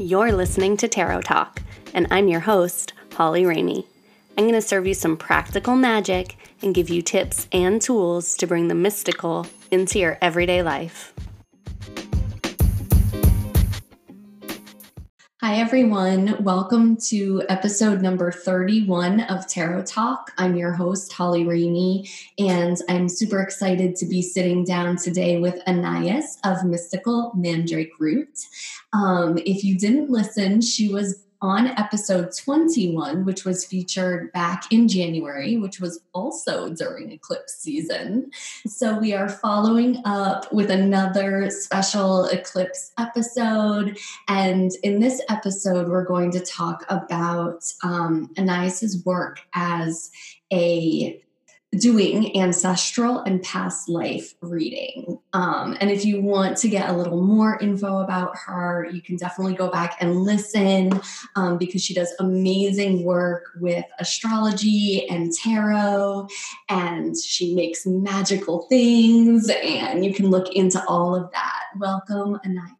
You're listening to Tarot Talk, and I'm your host, Holly Ramey. I'm going to serve you some practical magic and give you tips and tools to bring the mystical into your everyday life. Hi, everyone. Welcome to episode number 31 of Tarot Talk. I'm your host, Holly Ramey, and I'm super excited to be sitting down today with Anais of Mystical Mandrake Root. Um, if you didn't listen, she was on episode 21, which was featured back in January, which was also during eclipse season. So we are following up with another special eclipse episode. And in this episode, we're going to talk about um, Anais's work as a doing ancestral and past life reading. Um, and if you want to get a little more info about her, you can definitely go back and listen um, because she does amazing work with astrology and tarot, and she makes magical things, and you can look into all of that. Welcome, Anais.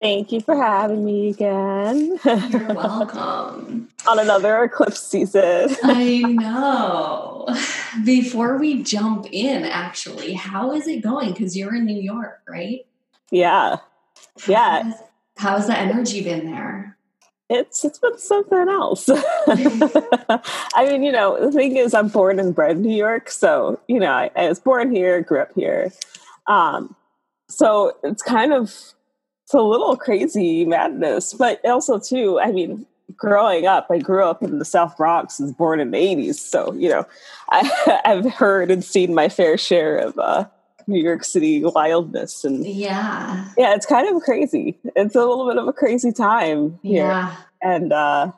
Thank you for having me again. You're welcome. On another eclipse season. I know. Before we jump in, actually, how is it going? Because you're in New York, right? Yeah. Yeah. How's, how's the energy been there? It's it's been something else. I mean, you know, the thing is I'm born and bred in New York, so you know, I, I was born here, grew up here. Um, so it's kind of it's a little crazy madness, but also too, I mean, growing up, I grew up in the South Bronx, was born in the 80s. So, you know, I, have heard and seen my fair share of uh, New York City wildness. And yeah. Yeah, it's kind of crazy. It's a little bit of a crazy time here. Yeah. And uh,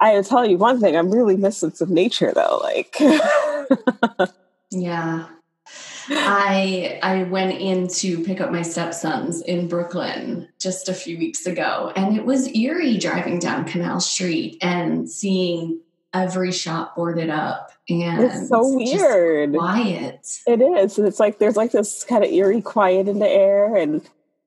I will tell you one thing, I'm really missing some nature though. Like, yeah. I I went in to pick up my stepsons in Brooklyn just a few weeks ago, and it was eerie driving down Canal Street and seeing every shop boarded up and it's so weird. quiet. It is it's like there's like this kind of eerie quiet in the air and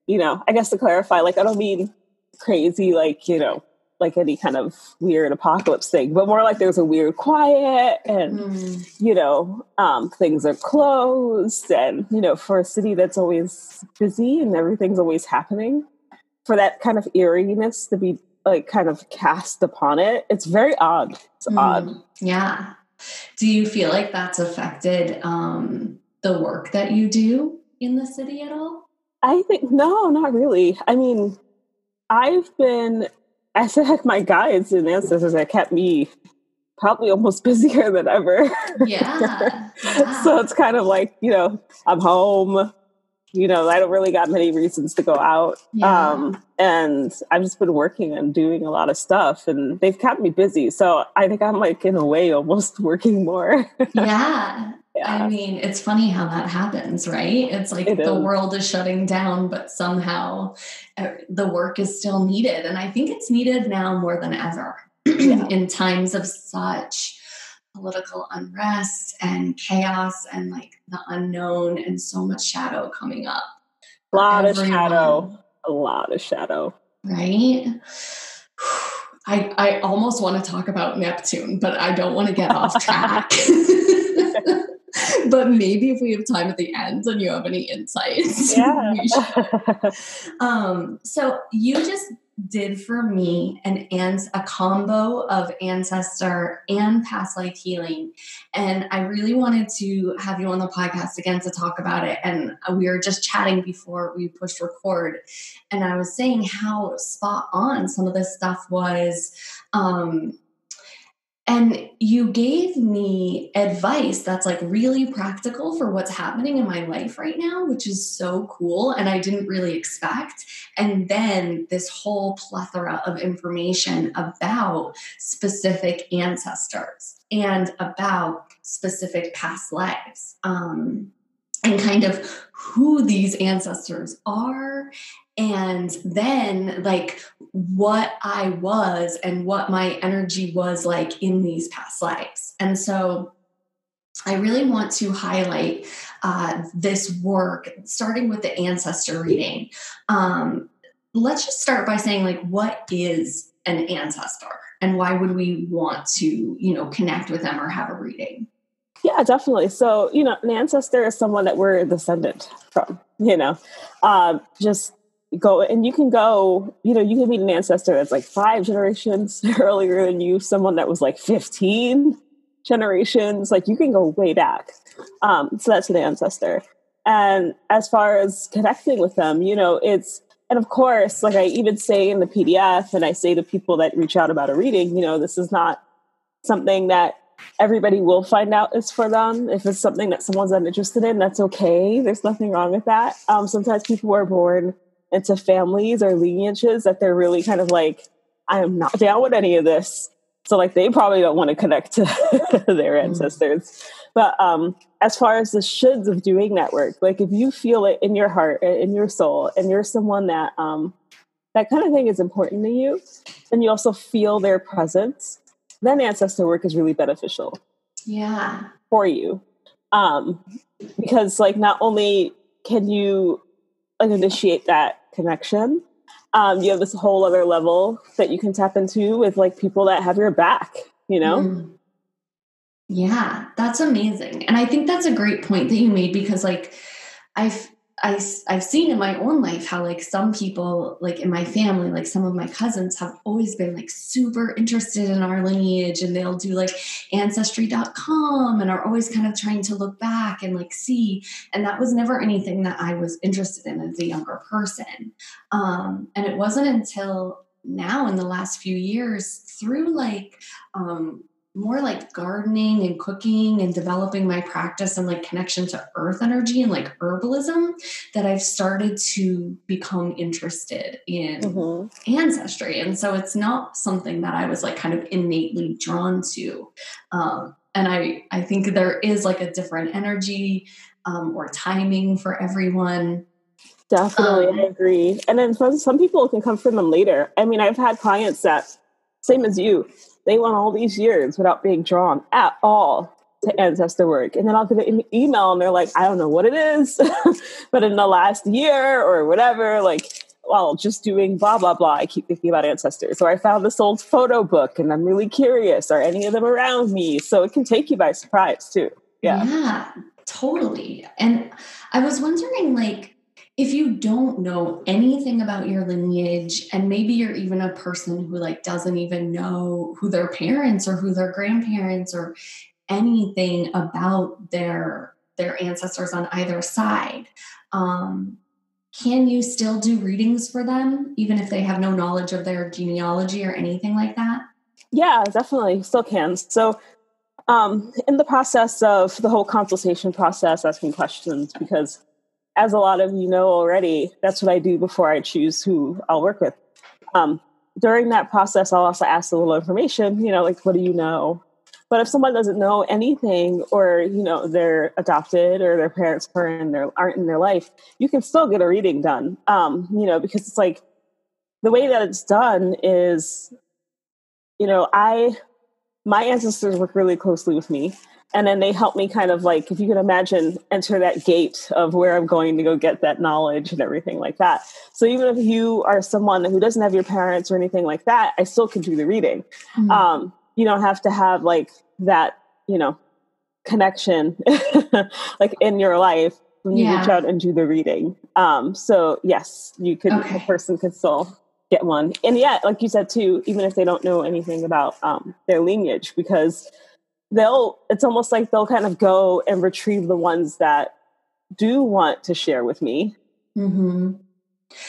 you know i guess to clarify like i don't mean crazy like you know like any kind of weird apocalypse thing, but more like there's a weird quiet and, mm. you know, um, things are closed. And, you know, for a city that's always busy and everything's always happening, for that kind of eeriness to be like kind of cast upon it, it's very odd. It's mm. odd. Yeah. Do you feel like that's affected um, the work that you do in the city at all? I think, no, not really. I mean, I've been I feel like my guides and ancestors that kept me probably almost busier than ever. Yeah. yeah. so it's kind of like, you know, I'm home. You know, I don't really got many reasons to go out. Yeah. Um, and I've just been working and doing a lot of stuff and they've kept me busy. So I think I'm like in a way almost working more. yeah. Yeah. I mean, it's funny how that happens, right? It's like it the is. world is shutting down, but somehow uh, the work is still needed. And I think it's needed now more than ever yeah. in times of such political unrest and chaos and like the unknown and so much shadow coming up. A lot of shadow. A lot of shadow. Right? I, I almost want to talk about Neptune, but I don't want to get off track. but maybe if we have time at the end and you have any insights. Yeah. um, so you just did for me an ans a combo of ancestor and past life healing and i really wanted to have you on the podcast again to talk about it and we were just chatting before we pushed record and i was saying how spot on some of this stuff was um and you gave me advice that's like really practical for what's happening in my life right now, which is so cool. And I didn't really expect. And then this whole plethora of information about specific ancestors and about specific past lives. Um, and kind of who these ancestors are and then like what i was and what my energy was like in these past lives. And so i really want to highlight uh, this work starting with the ancestor reading. Um, let's just start by saying like what is an ancestor and why would we want to you know connect with them or have a reading? Yeah definitely. So you know an ancestor is someone that we're a descendant from you know? Um, just go and you can go you know you can meet an ancestor that's like five generations earlier than you someone that was like 15 generations like you can go way back um, so that's an ancestor and as far as connecting with them you know it's and of course, like I even say in the PDF, and I say to people that reach out about a reading, you know, this is not something that everybody will find out is for them. If it's something that someone's uninterested in, that's okay. There's nothing wrong with that. Um, sometimes people are born into families or lineages that they're really kind of like, I am not down with any of this. So like they probably don't want to connect to their mm. ancestors. But um, as far as the shoulds of doing that work, like if you feel it in your heart, in your soul, and you're someone that um, that kind of thing is important to you, and you also feel their presence, then ancestor work is really beneficial. Yeah, for you, um, because like not only can you like initiate that connection, um, you have this whole other level that you can tap into with like people that have your back, you know? Mm. Yeah, that's amazing. And I think that's a great point that you made because like I've I, I've seen in my own life how like some people like in my family like some of my cousins have always been like super interested in our lineage and they'll do like ancestry.com and are always kind of trying to look back and like see. And that was never anything that i was interested in as a younger person. Um, and it wasn't until now in the last few years through like um, more like gardening and cooking and developing my practice and like connection to earth energy and like herbalism that I've started to become interested in mm-hmm. ancestry. And so it's not something that I was like kind of innately drawn to. Um, and I, I think there is like a different energy um, or timing for everyone. Definitely, um, I agree. And then some, some people can come from them later. I mean, I've had clients that, same as you, they went all these years without being drawn at all to ancestor work. And then I'll get an email and they're like, I don't know what it is, but in the last year or whatever, like, well, just doing blah, blah, blah, I keep thinking about ancestors. Or I found this old photo book and I'm really curious. Are any of them around me? So it can take you by surprise too. Yeah. Yeah, totally. And I was wondering, like, if you don't know anything about your lineage and maybe you're even a person who like doesn't even know who their parents or who their grandparents or anything about their their ancestors on either side um, can you still do readings for them even if they have no knowledge of their genealogy or anything like that? Yeah definitely still can. So um, in the process of the whole consultation process asking questions because as a lot of you know already, that's what I do before I choose who I'll work with. Um, during that process, I'll also ask a little information, you know, like, what do you know? But if someone doesn't know anything, or you know, they're adopted, or their parents are in their aren't in their life, you can still get a reading done. Um, you know, because it's like the way that it's done is, you know, I my ancestors work really closely with me and then they help me kind of like if you can imagine enter that gate of where i'm going to go get that knowledge and everything like that so even if you are someone who doesn't have your parents or anything like that i still can do the reading mm-hmm. um, you don't have to have like that you know connection like in your life when you yeah. reach out and do the reading um, so yes you could okay. a person could still get one and yeah like you said too even if they don't know anything about um, their lineage because they'll it's almost like they'll kind of go and retrieve the ones that do want to share with me. Mm-hmm.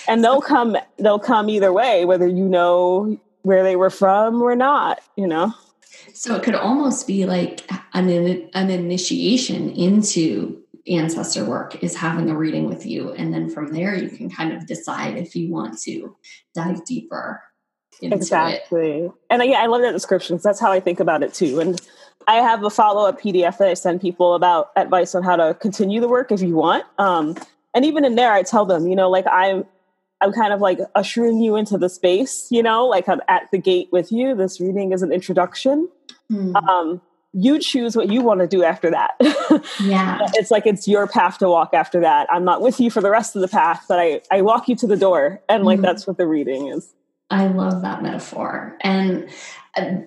and they'll come they'll come either way whether you know where they were from or not you know? So it could almost be like an, an initiation into ancestor work is having a reading with you. And then from there you can kind of decide if you want to dive deeper exactly it. and yeah i love that description. That's how i think about it too. And I have a follow up PDF that I send people about advice on how to continue the work if you want. Um, and even in there, I tell them, you know, like I'm, I'm kind of like ushering you into the space, you know, like I'm at the gate with you. This reading is an introduction. Mm. Um, you choose what you want to do after that. Yeah. it's like it's your path to walk after that. I'm not with you for the rest of the path, but I, I walk you to the door. And like, mm-hmm. that's what the reading is. I love that metaphor. And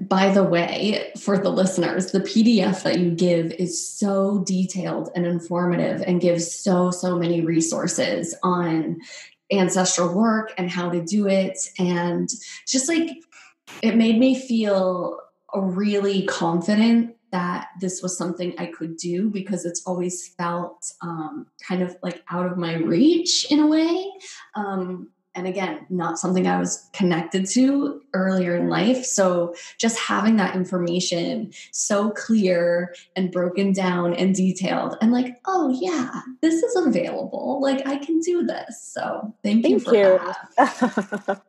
by the way, for the listeners, the PDF that you give is so detailed and informative and gives so, so many resources on ancestral work and how to do it. And just like it made me feel really confident that this was something I could do because it's always felt um, kind of like out of my reach in a way. Um, and again, not something I was connected to earlier in life. So just having that information so clear and broken down and detailed, and like, oh yeah, this is available. Like I can do this. So thank, thank you for you. that.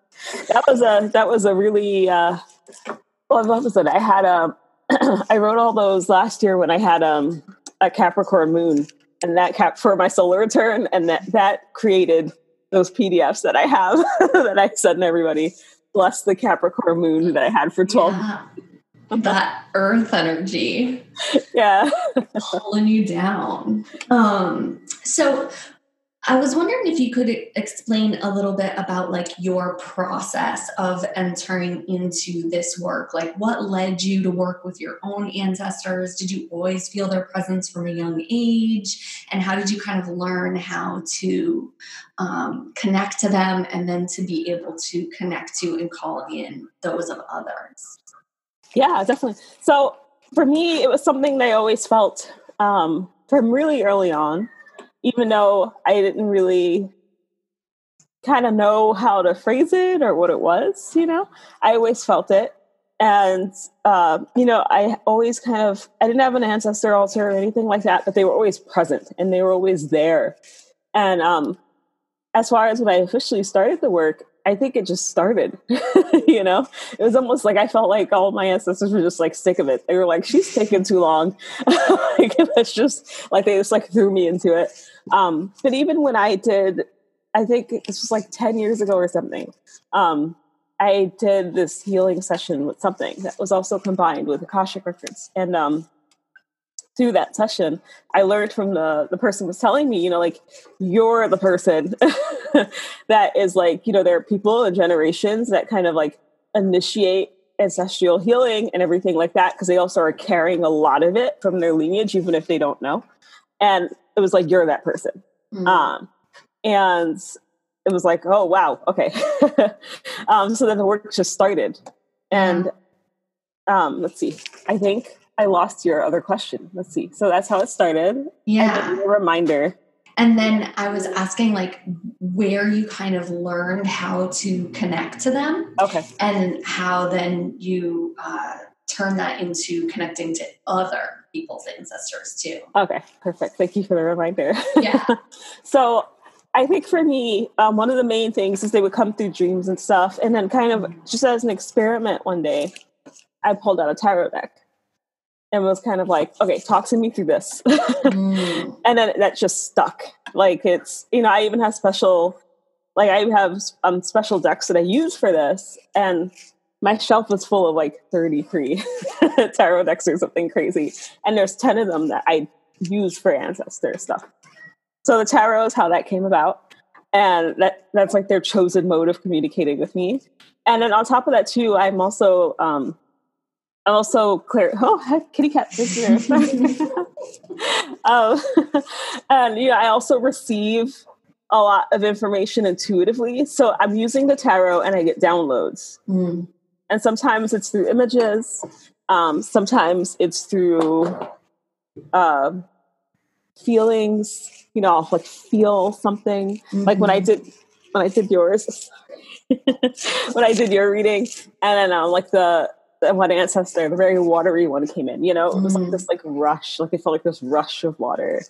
that was a that was a really uh, well, what was it? I had a I wrote all those last year when I had um, a Capricorn moon, and that cap for my solar return, and that that created those PDFs that I have that I send everybody. Bless the Capricorn moon that I had for 12 yeah. that earth energy. Yeah. pulling you down. Um, so I was wondering if you could explain a little bit about like your process of entering into this work. Like what led you to work with your own ancestors? Did you always feel their presence from a young age? And how did you kind of learn how to um, connect to them and then to be able to connect to and call in those of others? Yeah, definitely. So for me, it was something that I always felt um, from really early on even though I didn't really kind of know how to phrase it or what it was, you know, I always felt it. And, uh, you know, I always kind of, I didn't have an ancestor altar or anything like that, but they were always present and they were always there. And um, as far as when I officially started the work, I think it just started. you know, it was almost like I felt like all my ancestors were just like sick of it. They were like, "She's taking too long." like, it's just like they just like threw me into it. Um, but even when I did, I think this was like ten years ago or something. Um, I did this healing session with something that was also combined with Akashic records, and um, through that session, I learned from the the person was telling me, you know, like you're the person that is like, you know, there are people and generations that kind of like initiate ancestral healing and everything like that because they also are carrying a lot of it from their lineage, even if they don't know. And it was like you're that person. Mm-hmm. Um, and it was like, oh wow, okay. um, so then the work just started, and um, let's see, I think I lost your other question. Let's see. So that's how it started. Yeah. a reminder. And then I was asking like where you kind of learned how to connect to them. Okay. And how then you uh, turn that into connecting to other people's ancestors too. Okay, perfect. Thank you for the reminder. Yeah. so I think for me, um, one of the main things is they would come through dreams and stuff. And then, kind of just as an experiment one day, I pulled out a tarot deck and was kind of like, okay, talk to me through this. mm. And then that just stuck. Like it's, you know, I even have special, like I have um, special decks that I use for this. And my shelf was full of like 33 tarot decks or something crazy. And there's 10 of them that I use for ancestor stuff. So the tarot is how that came about. And that that's like their chosen mode of communicating with me. And then on top of that too, I'm also um, also clear. Oh, kitty cat is here. um, and yeah, I also receive a lot of information intuitively. So I'm using the tarot and I get downloads. Mm. And sometimes it's through images. Um, sometimes it's through uh, feelings. You know, I'll like feel something. Mm-hmm. Like when I mm-hmm. did when I did yours. when I did your reading, and then um, like the one ancestor, the very watery one came in, you know, it was mm. like this like rush, like it felt like this rush of water.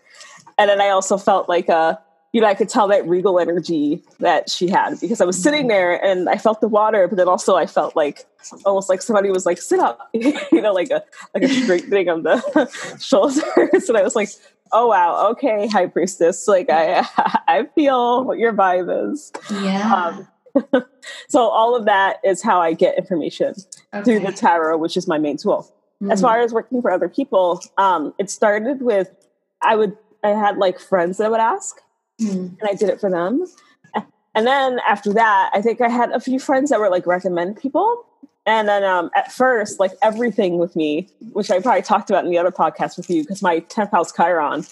And then I also felt like uh you know, I could tell that regal energy that she had because I was sitting there and I felt the water, but then also I felt like almost like somebody was like, sit up, you know, like a like a straightening of the shoulders. and I was like, oh wow, okay, high priestess. Like I I feel what your vibe is. Yeah. Um, so all of that is how I get information okay. through the tarot, which is my main tool. mm. as far as working for other people, um, it started with I would I had like friends that would ask, mm. and I did it for them. And then after that, I think I had a few friends that were like recommend people. And then um, at first, like everything with me, which I probably talked about in the other podcast with you, because my 10th house Chiron,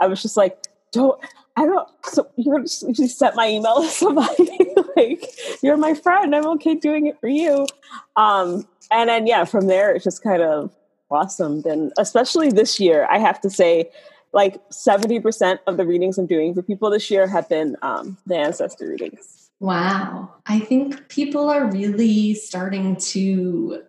I was just like, don't, I don't, so you're just, you sent my email to somebody, like, you're my friend. I'm okay doing it for you. Um, and then, yeah, from there, it just kind of blossomed. And especially this year, I have to say, like 70% of the readings I'm doing for people this year have been um, the ancestor readings. Wow. I think people are really starting to,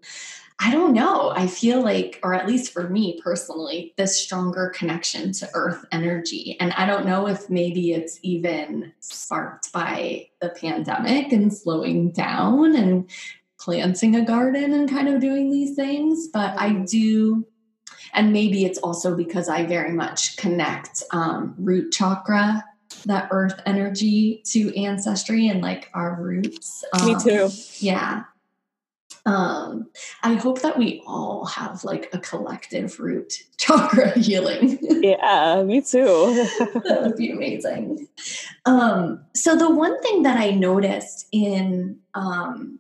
I don't know, I feel like, or at least for me personally, this stronger connection to earth energy. And I don't know if maybe it's even sparked by the pandemic and slowing down and planting a garden and kind of doing these things. But I mm-hmm. do and maybe it's also because I very much connect um, root chakra, that earth energy to ancestry and like our roots. Um, Me too. Yeah. Um, I hope that we all have like a collective root chakra healing. yeah, me too. that would be amazing. Um, so the one thing that I noticed in um,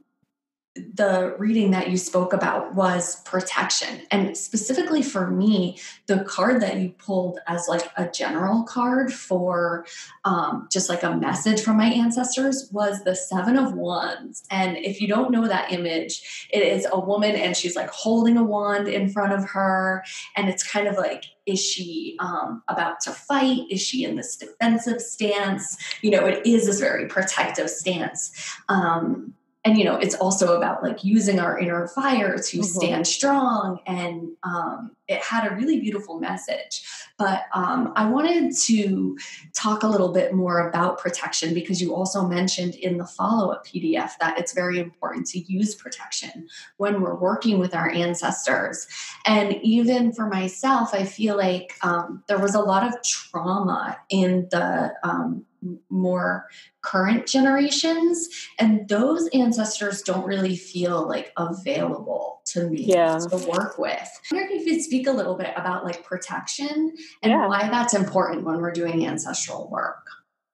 the reading that you spoke about was protection. And specifically for me the card that you pulled as like a general card for um, just like a message from my ancestors was the seven of wands. And if you don't know that image it is a woman and she's like holding a wand in front of her. And it's kind of like is she um, about to fight? Is she in this defensive stance? You know it is this very protective stance. Um, and you know it's also about like using our inner fire to mm-hmm. stand strong. And um, it had a really beautiful message. But um, i wanted to talk a little bit more about protection because you also mentioned in the follow-up pdf that it's very important to use protection when we're working with our ancestors. And even for myself i feel like um, there was a lot of trauma in the um, more current generations and those ancestors don't really feel like available to me yeah. to work with. I wonder if you could speak a little bit about like protection and yeah. why that's important when we're doing ancestral work.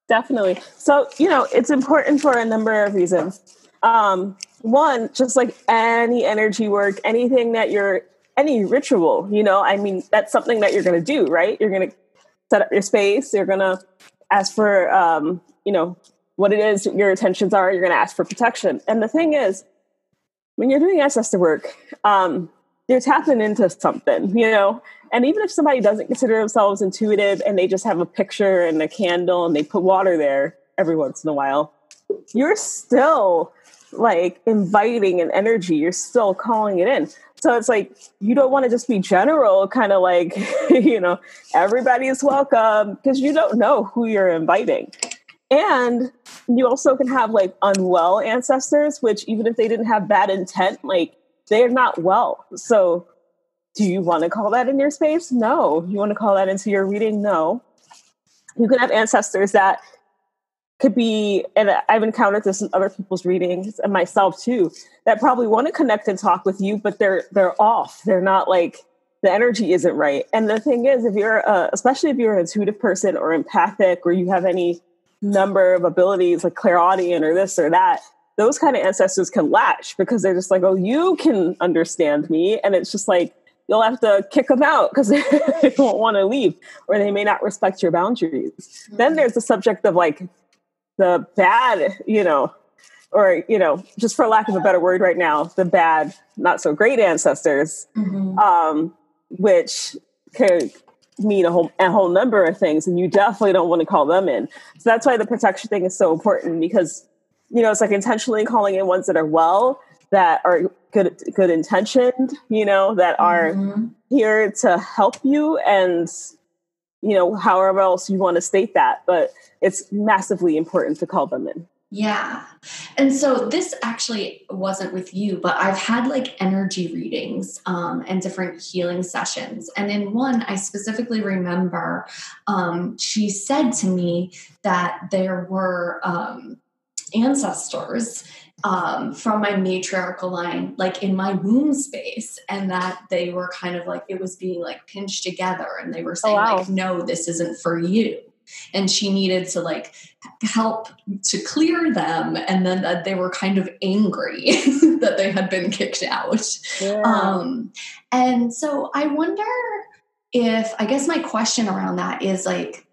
Definitely. So, you know, it's important for a number of reasons. Um, one, just like any energy work, anything that you're any ritual, you know, I mean, that's something that you're going to do, right? You're going to set up your space, you're going to ask for um, you know what it is your intentions are you're going to ask for protection. And the thing is when you're doing ancestor work um, you're tapping into something you know? And even if somebody doesn't consider themselves intuitive and they just have a picture and a candle and they put water there every once in a while you're still like inviting an energy. You're still calling it in so it's like you don't want to just be general, kind of like, you know, everybody is welcome because you don't know who you're inviting. And you also can have like unwell ancestors, which even if they didn't have bad intent, like they're not well. So do you want to call that in your space? No. You want to call that into your reading? No. You can have ancestors that could be, and I've encountered this in other people's readings and myself too, that probably want to connect and talk with you, but they're they're off. They're not like the energy isn't right. And the thing is, if you're, uh, especially if you're an intuitive person or empathic, or you have any number of abilities like clairaudient or this or that, those kind of ancestors can latch because they're just like, oh, you can understand me, and it's just like you'll have to kick them out because they won't want to leave or they may not respect your boundaries. Mm-hmm. Then there's the subject of like the bad, you know, or you know, just for lack of a better word right now, the bad, not so great ancestors, mm-hmm. um, which could mean a whole a whole number of things, and you definitely don't want to call them in. So that's why the protection thing is so important because you know it's like intentionally calling in ones that are well, that are good good intentioned, you know, that are mm-hmm. here to help you and you know, however else you want to state that, but it's massively important to call them in. Yeah. And so this actually wasn't with you, but I've had like energy readings um, and different healing sessions. And in one, I specifically remember um, she said to me that there were um, ancestors um, from my matriarchal line, like in my womb space, and that they were kind of like it was being like pinched together, and they were saying oh, wow. like, "No, this isn't for you." And she needed to like help to clear them, and then that they were kind of angry that they had been kicked out. Yeah. Um, and so I wonder if I guess my question around that is like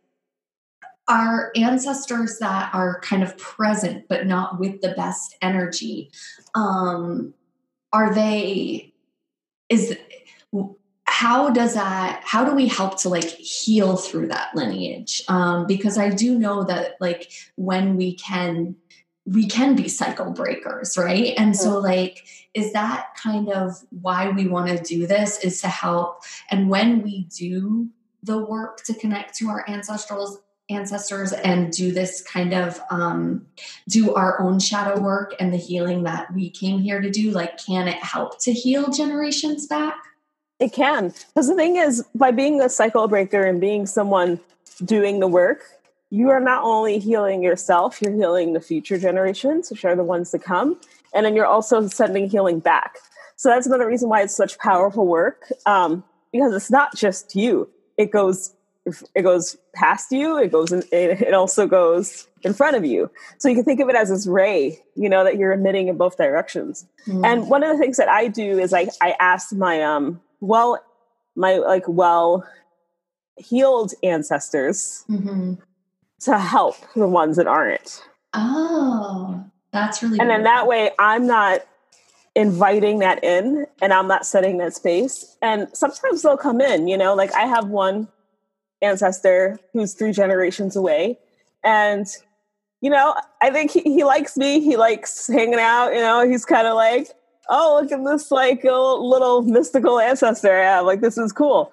our ancestors that are kind of present but not with the best energy um are they is how does that how do we help to like heal through that lineage? Um because i do know that like when we can we can be cycle breakers right? And so mm-hmm. like is that kind of why we want to do this is to help? And when we do the work to connect to our ancestrals ancestors and do this kind of um, do our own shadow work and the healing that we came here to do like can it help to heal generations back it can. Because the thing is by being a cycle breaker and being someone doing the work you are not only healing yourself you're healing the future generations which are the ones to come and then you're also sending healing back. So that's another reason why it's such powerful work um, because it's not just you. It goes it goes past you it goes in, it also goes in front of you. So you can think of it as this ray you know that you're emitting in both directions. Mm. and one of the things that i do is i i ask my um well my like well healed ancestors mm-hmm. to help the ones that aren't oh that's really and then that way i'm not inviting that in and i'm not setting that space and sometimes they'll come in you know like i have one ancestor who's three generations away. And, you know, I think he, he likes me. He likes hanging out. You know, he's kind of like, oh, look at this like little mystical ancestor I have. Like, this is cool.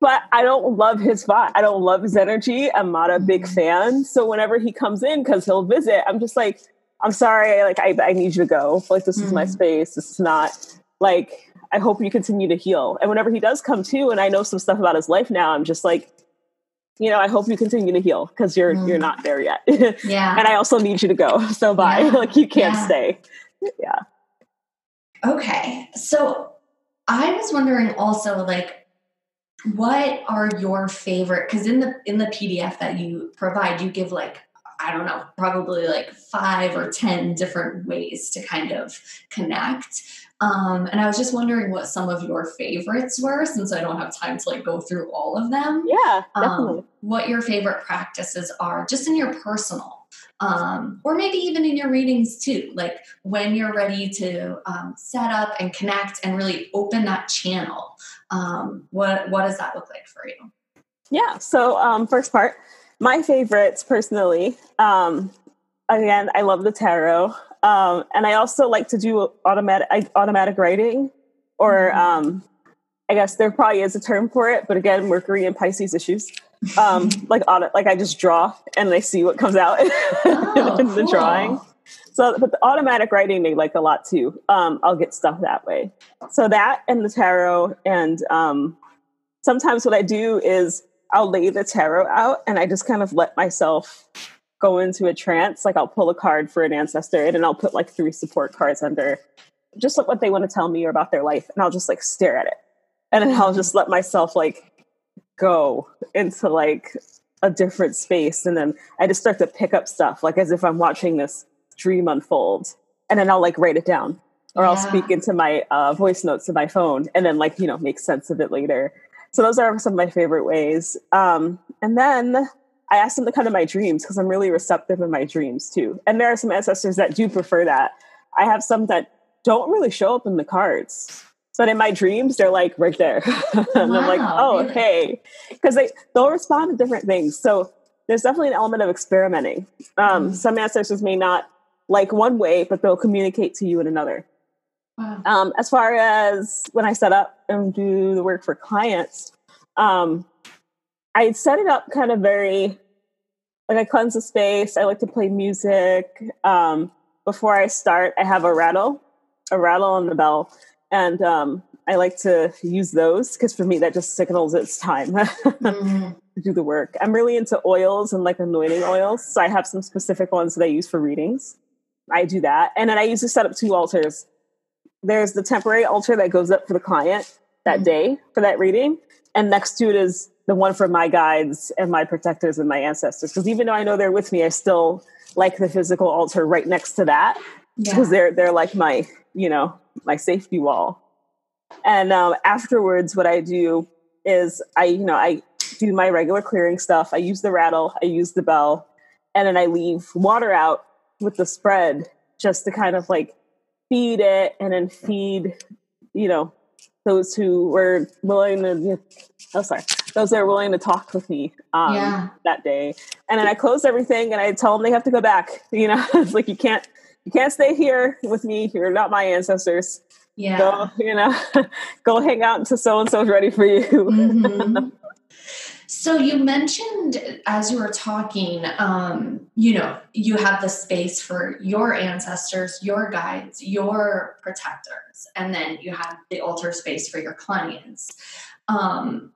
But I don't love his vibe. I don't love his energy. I'm not a big mm-hmm. fan. So whenever he comes in, because he'll visit, I'm just like, I'm sorry. Like, I, I need you to go. Like, this mm-hmm. is my mm-hmm. space. This is not like, I hope you continue to heal. And whenever he does come to, and I know some stuff about his life now, I'm just like, you know, I hope you continue to heal because you're mm. you're not there yet. yeah. and I also need you to go. So bye. Yeah. like you can't yeah. stay. Yeah. Okay. So I was wondering also like what are your favorite because in the in the PDF that you provide you give like I don't know, probably like five or 10 different ways to kind of connect. Um, and I was just wondering what some of your favorites were, since I don't have time to like go through all of them. Yeah, um, definitely. Um, what your favorite practices are, just in your personal, um, or maybe even in your readings too. Like when you're ready to um, set up and connect and really open that channel. Um, what what does that look like for you? Yeah. So um, first part, my favorites personally. Um, again, I love the tarot. Um, and I also like to do automatic automatic writing, or mm-hmm. um, I guess there probably is a term for it, but again, Mercury and Pisces issues. Um, like on it, like I just draw and I see what comes out oh, in the cool. drawing. So, but the automatic writing they like a lot too. Um, I'll get stuff that way. So that and the tarot, and um, sometimes what I do is I'll lay the tarot out and I just kind of let myself go into a trance. Like I'll pull a card for an ancestor and then I'll put like three support cards under just like what they want to tell me or about their life. And I'll just like stare at it. And then I'll just let myself like go into like a different space. And then I just start to pick up stuff like as if I'm watching this dream unfold. And then I'll like write it down or yeah. I'll speak into my uh, voice notes to my phone and then like, you know, make sense of it later. So those are some of my favorite ways. Um, and then I ask them to come to my dreams because I'm really receptive in my dreams too. And there are some ancestors that do prefer that. I have some that don't really show up in the cards. But in my dreams, they're like right there. and wow, I'm like, oh, really? okay. Because they, they'll respond to different things. So there's definitely an element of experimenting. Um, mm. Some ancestors may not like one way, but they'll communicate to you in another. Wow. Um, as far as when I set up and do the work for clients, um, I set it up kind of very like I cleanse the space. I like to play music. Um, before I start, I have a rattle, a rattle on the bell, and um, I like to use those because for me that just signals it's time mm-hmm. to do the work. I'm really into oils and like anointing oils, so I have some specific ones that I use for readings. I do that. And then I usually set up two altars. There's the temporary altar that goes up for the client that mm-hmm. day for that reading. And next to it is the one for my guides and my protectors and my ancestors. Because even though I know they're with me, I still like the physical altar right next to that. Because yeah. they're they're like my, you know, my safety wall. And um, afterwards, what I do is I, you know, I do my regular clearing stuff. I use the rattle, I use the bell, and then I leave water out with the spread just to kind of like feed it and then feed, you know, those who were willing to oh sorry those that are willing to talk with me um, yeah. that day and then i close everything and i tell them they have to go back you know it's like you can't you can't stay here with me you're not my ancestors yeah go you know go hang out until so and so's ready for you mm-hmm. So you mentioned as you were talking, um, you know, you have the space for your ancestors, your guides, your protectors, and then you have the altar space for your clients. Um,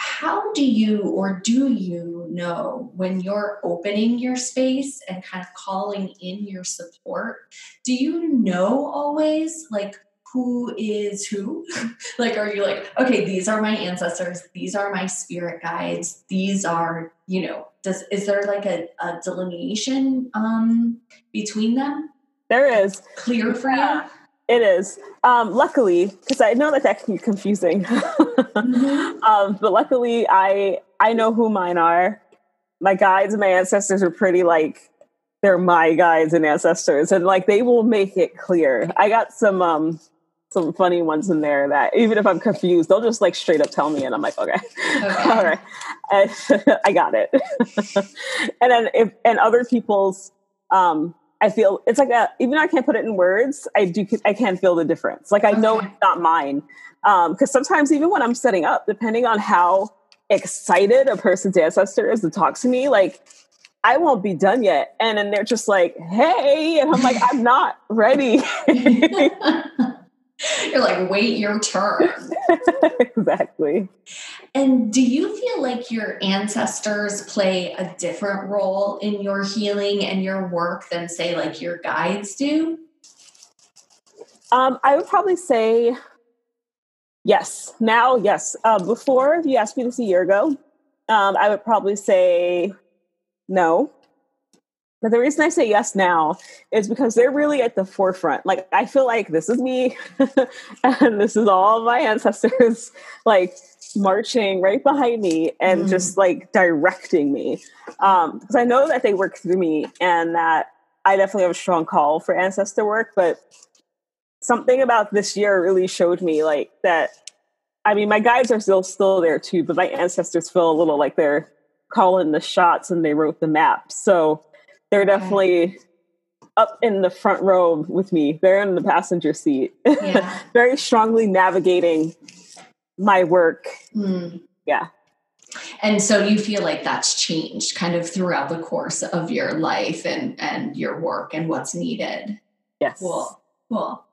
how do you or do you know when you're opening your space and kind of calling in your support? Do you know always like who is who? like, are you like, okay, these are my ancestors, these are my spirit guides, these are, you know, does is there like a, a delineation um between them? There is. Clear for yeah. you? It is. Um, luckily, because I know that that can be confusing. mm-hmm. um, but luckily, I I know who mine are. My guides and my ancestors are pretty like they're my guides and ancestors, and like they will make it clear. I got some um some funny ones in there that even if I'm confused, they'll just like straight up tell me, and I'm like, okay, okay. all right, I got it. and then if and other people's, um, I feel it's like a, even though I can't put it in words, I do I can feel the difference. Like I okay. know it's not mine, because um, sometimes even when I'm setting up, depending on how excited a person's ancestor is to talk to me, like I won't be done yet. And then they're just like, hey. And I'm like, I'm not ready. You're like, wait your turn. exactly. And do you feel like your ancestors play a different role in your healing and your work than, say, like your guides do? Um, I would probably say yes. Now, yes. Uh, before, if you asked me this a year ago, um, I would probably say no. But the reason I say yes now is because they're really at the forefront. Like I feel like this is me and this is all my ancestors like marching right behind me and mm. just like directing me. Um because I know that they work through me and that I definitely have a strong call for ancestor work, but something about this year really showed me like that I mean my guides are still still there too, but my ancestors feel a little like they're calling the shots and they wrote the map. So they're definitely up in the front row with me. They're in the passenger seat, yeah. very strongly navigating my work. Mm. Yeah. And so you feel like that's changed kind of throughout the course of your life and and your work and what's needed. Yes. Cool. Cool.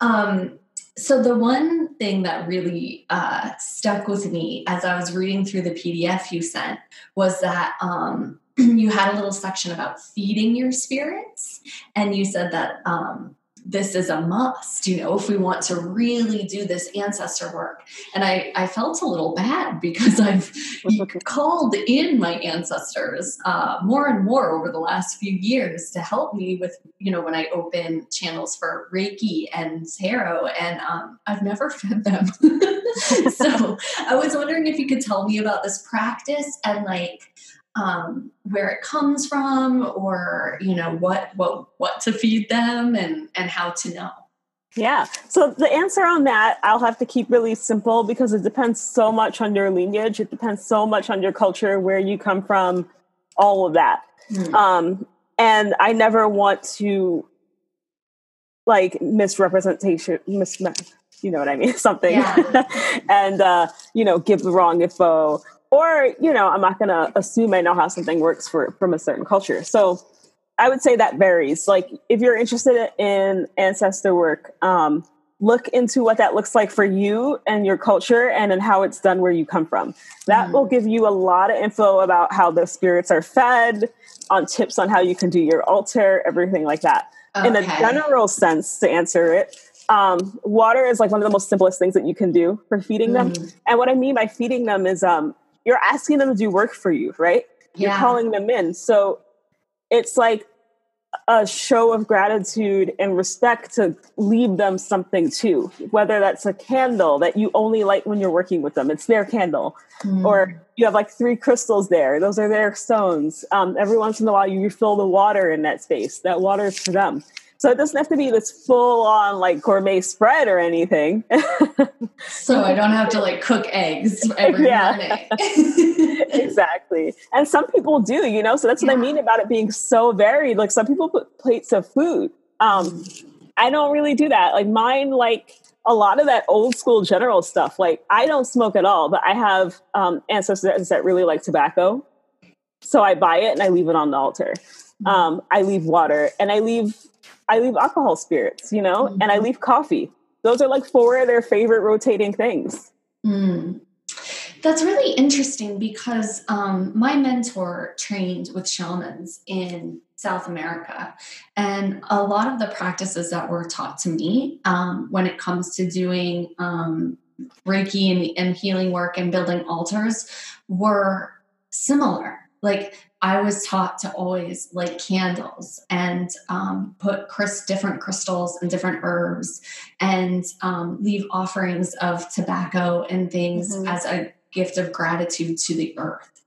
Um, so the one thing that really uh, stuck with me as I was reading through the PDF you sent was that um, you had a little section about feeding your spirits, and you said that um, this is a must, you know, if we want to really do this ancestor work. And I, I felt a little bad because I've called in my ancestors uh, more and more over the last few years to help me with, you know, when I open channels for Reiki and Tarot, and um, I've never fed them. so I was wondering if you could tell me about this practice and like, um, where it comes from or you know what what what to feed them and and how to know. Yeah. So the answer on that i'll have to keep really simple because it depends so much on your lineage. It depends so much on your culture where you come from all of that. Mm. um, and i never want to like misrepresentation mis you know what i mean? Something. Yeah. and uh, you know give the wrong info or you know i'm not going to assume i know how something works for from a certain culture so i would say that varies like if you're interested in ancestor work um, look into what that looks like for you and your culture and then how it's done where you come from that mm. will give you a lot of info about how the spirits are fed on tips on how you can do your altar everything like that okay. in a general sense to answer it um, water is like one of the most simplest things that you can do for feeding them mm. and what i mean by feeding them is um, you're asking them to do work for you right? Yeah. you're calling them in. So it's like a show of gratitude and respect to leave them something too whether that's a candle that you only light when you're working with them. It's their candle. Mm. or you have like three crystals there. Those are their stones. Um, every once in a while you refill the water in that space. That water is for them so it doesn't have to be this full on like gourmet spread or anything. so I don't have to like cook eggs every yeah. morning. exactly. And some people do, you know, so that's yeah. what I mean about it being so varied. Like some people put plates of food. Um, I don't really do that. Like mine, like a lot of that old school general stuff. Like I don't smoke at all, but I have um, ancestors that really like tobacco. So I buy it and I leave it on the altar. Mm-hmm. Um, I leave water and I leave I leave alcohol spirits, you know, mm-hmm. and I mm-hmm. leave coffee. Those are like four of their favorite rotating things. Mm. That's really interesting because um, my mentor trained with shamans in South America. And a lot of the practices that were taught to me um, when it comes to doing um, Reiki and, and healing work and building altars were similar. Like I was taught to always light candles and um, put different crystals and different herbs and um, leave offerings of tobacco and things mm-hmm. as a gift of gratitude to the earth.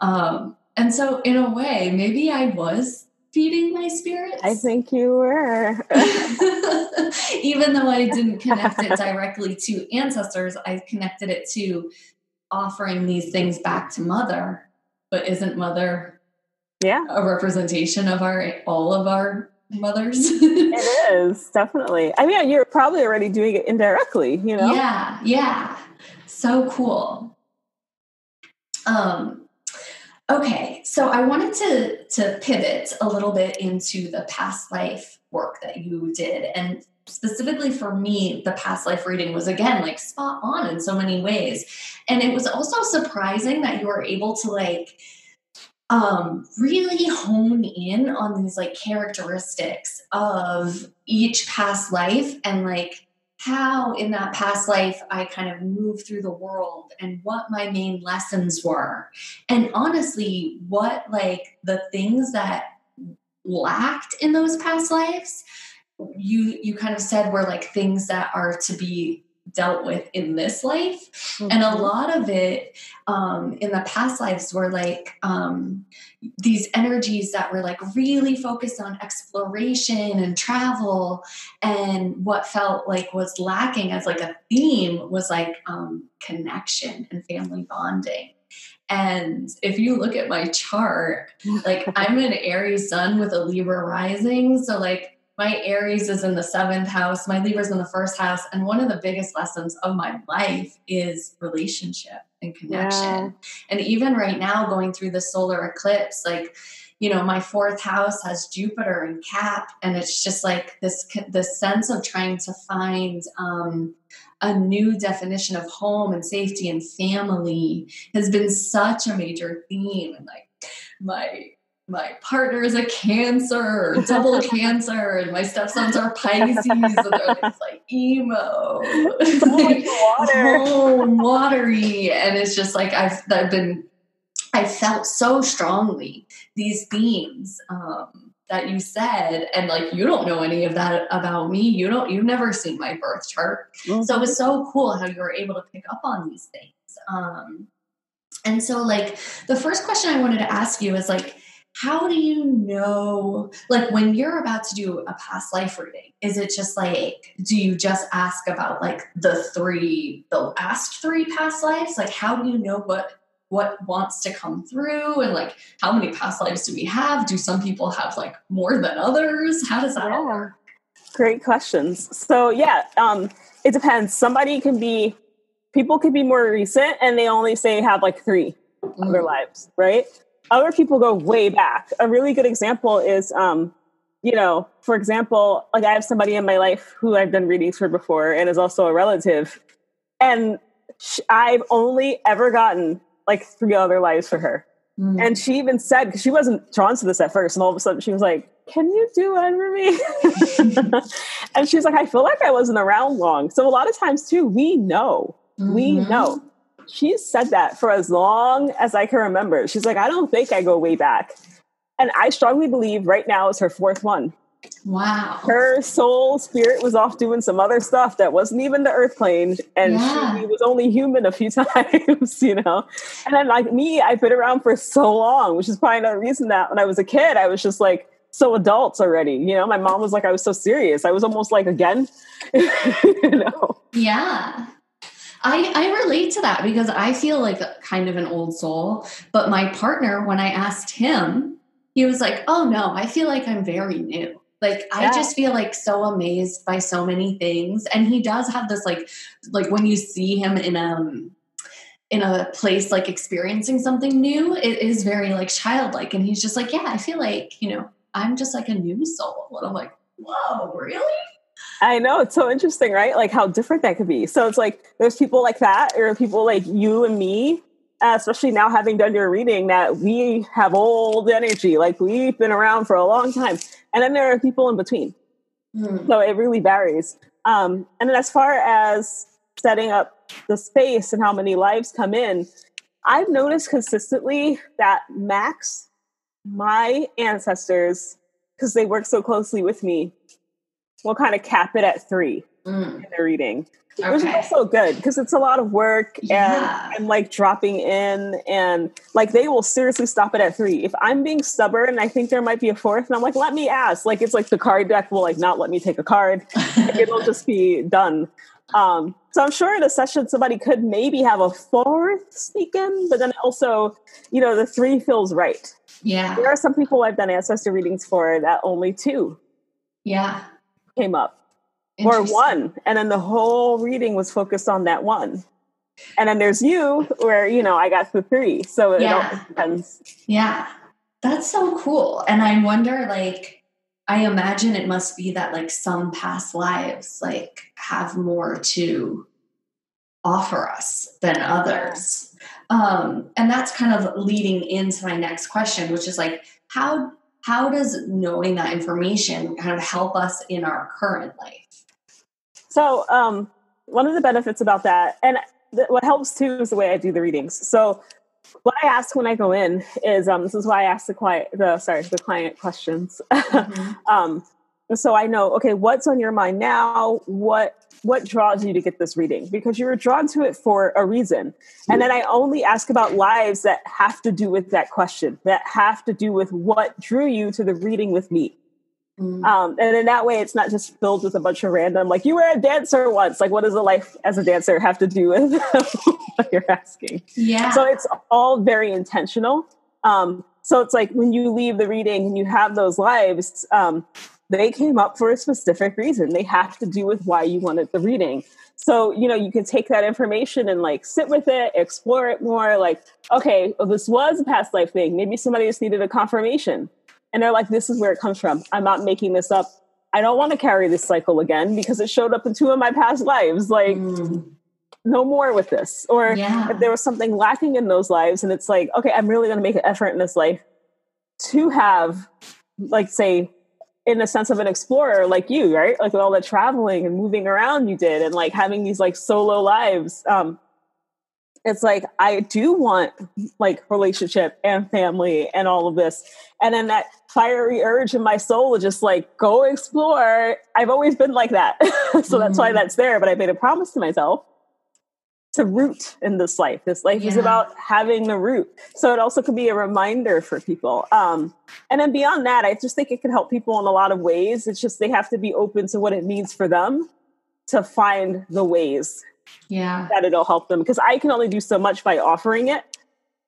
Um, and so, in a way, maybe I was feeding my spirits. I think you were. Even though I didn't connect it directly to ancestors, I connected it to offering these things back to mother but isn't mother yeah. a representation of our all of our mothers? It is definitely. I mean you're probably already doing it indirectly you know? Yeah yeah. So cool. Um okay so i wanted to to pivot a little bit into the past life work that you did and specifically for me, the past life reading was again like spot on in so many ways. And it was also surprising that you were able to like um really hone in on these like characteristics of each past life and like how in that past life I kind of moved through the world and what my main lessons were. And honestly, what like the things that lacked in those past lives you you kind of said were like things that are to be dealt with in this life mm-hmm. and a mm-hmm. lot of it um, in the past lives were like um, these energies that were like really focused on exploration and travel and what felt like was lacking as like a theme was like um, connection and family bonding and if you look at my chart, like I'm an Aries sun with a Libra rising. So, like, my Aries is in the seventh house, my Libra's in the first house. And one of the biggest lessons of my life is relationship and connection. Yeah. And even right now, going through the solar eclipse, like, you know, my fourth house has Jupiter and Cap, and it's just like this this sense of trying to find um, a new definition of home and safety and family has been such a major theme. And like my my partner is a cancer, double cancer, and my stepsons are Pisces, and they're like emo, water. oh, watery, and it's just like I've I've been I felt so strongly these themes um, that you said, and like you don't know any of that about me. You don't. You've never seen my birth chart, mm-hmm. so it was so cool how you were able to pick up on these things. Um, and so, like the first question I wanted to ask you is like how do you know like when you're about to do a past life reading is it just like do you just ask about like the three the last three past lives? Like how do you know what what wants to come through? And like how many past lives do we have? Do some people have like more than others? How does that yeah. work? Great questions. So yeah um it depends. Somebody can be people could be more recent and they only say have like 3 mm. other lives right other people go way back. A really good example is, um, you know, for example, like I have somebody in my life who I've done readings for before and is also a relative. And sh- I've only ever gotten like three other lives for her. Mm. And she even said, because she wasn't drawn to this at first, and all of a sudden she was like, Can you do one for me? and she's like, I feel like I wasn't around long. So a lot of times, too, we know. Mm-hmm. We know. She's said that for as long as I can remember. She's like, I don't think I go way back. And I strongly believe right now is her fourth one. Wow. Her soul spirit was off doing some other stuff that wasn't even the earth plane. And yeah. she was only human a few times, you know? And then, like me, I've been around for so long, which is probably another reason that when I was a kid, I was just like, so adults already. You know, my mom was like, I was so serious. I was almost like, again, you know? Yeah. I, I relate to that because I feel like kind of an old soul. But my partner, when I asked him, he was like, Oh no, I feel like I'm very new. Like yeah. I just feel like so amazed by so many things. And he does have this like like when you see him in a um, in a place like experiencing something new, it is very like childlike. And he's just like, Yeah, I feel like, you know, I'm just like a new soul. And I'm like, Whoa, really? I know it's so interesting, right? Like how different that could be. So it's like there's people like that, or people like you and me uh, especially now having done your reading, that we have old energy. Like we've been around for a long time. And then there are people in between. Mm. So it really varies. Um, and then as far as setting up the space and how many lives come in, I've noticed consistently that Max, my ancestors, because they work so closely with me, will kind of cap it at three mm. in the reading. Okay. Which is also good because it's a lot of work yeah. and, and like dropping in and like they will seriously stop it at three. If I'm being stubborn, and I think there might be a fourth, and I'm like, let me ask. Like it's like the card deck will like not let me take a card. It'll just be done. Um, so I'm sure in a session somebody could maybe have a fourth sneak in, but then also, you know, the three feels right. Yeah. There are some people I've done ancestor readings for that only two. Yeah. Came up or one and then the whole reading was focused on that one. And then there's you where you know i got the three so it yeah. depends. Yeah. That's so cool. And i wonder like i imagine it must be that like some past lives like have more to offer us than others. Um and that's kind of leading into my next question which is like how how does knowing that information kind of help us in our current life so, um, one of the benefits about that, and th- what helps too, is the way I do the readings. So, what I ask when I go in is, um, this is why I ask the client, the sorry, the client questions. Mm-hmm. um, so I know, okay, what's on your mind now? What what draws you to get this reading? Because you were drawn to it for a reason. And then I only ask about lives that have to do with that question, that have to do with what drew you to the reading with me. Mm. Um, and in that way, it's not just filled with a bunch of random, like you were a dancer once. Like, what does a life as a dancer have to do with what you're asking? Yeah. So it's all very intentional. Um, so it's like when you leave the reading and you have those lives, um, they came up for a specific reason. They have to do with why you wanted the reading. So, you know, you can take that information and like sit with it, explore it more. Like, okay, well, this was a past life thing. Maybe somebody just needed a confirmation and they're like, this is where it comes from. I'm not making this up. I don't want to carry this cycle again because it showed up in two of my past lives. Like, mm. no more with this. Or yeah. if there was something lacking in those lives, and it's like, okay, I'm really going to make an effort in this life to have, like, say, in the sense of an explorer like you, right? Like with all the traveling and moving around you did, and like having these like solo lives. Um, it's like I do want like relationship and family and all of this. And then that fiery urge in my soul to just like go explore. I've always been like that. so mm-hmm. that's why mm-hmm. that's there. But I made a promise to myself to root in this life. This life yeah. is about having the root. So it also could be a reminder for people. Um, and then beyond that, I just think it can help people in a lot of ways. It's just they have to be open to what it means for them to find the ways yeah that it'll help them because i can only do so much by offering it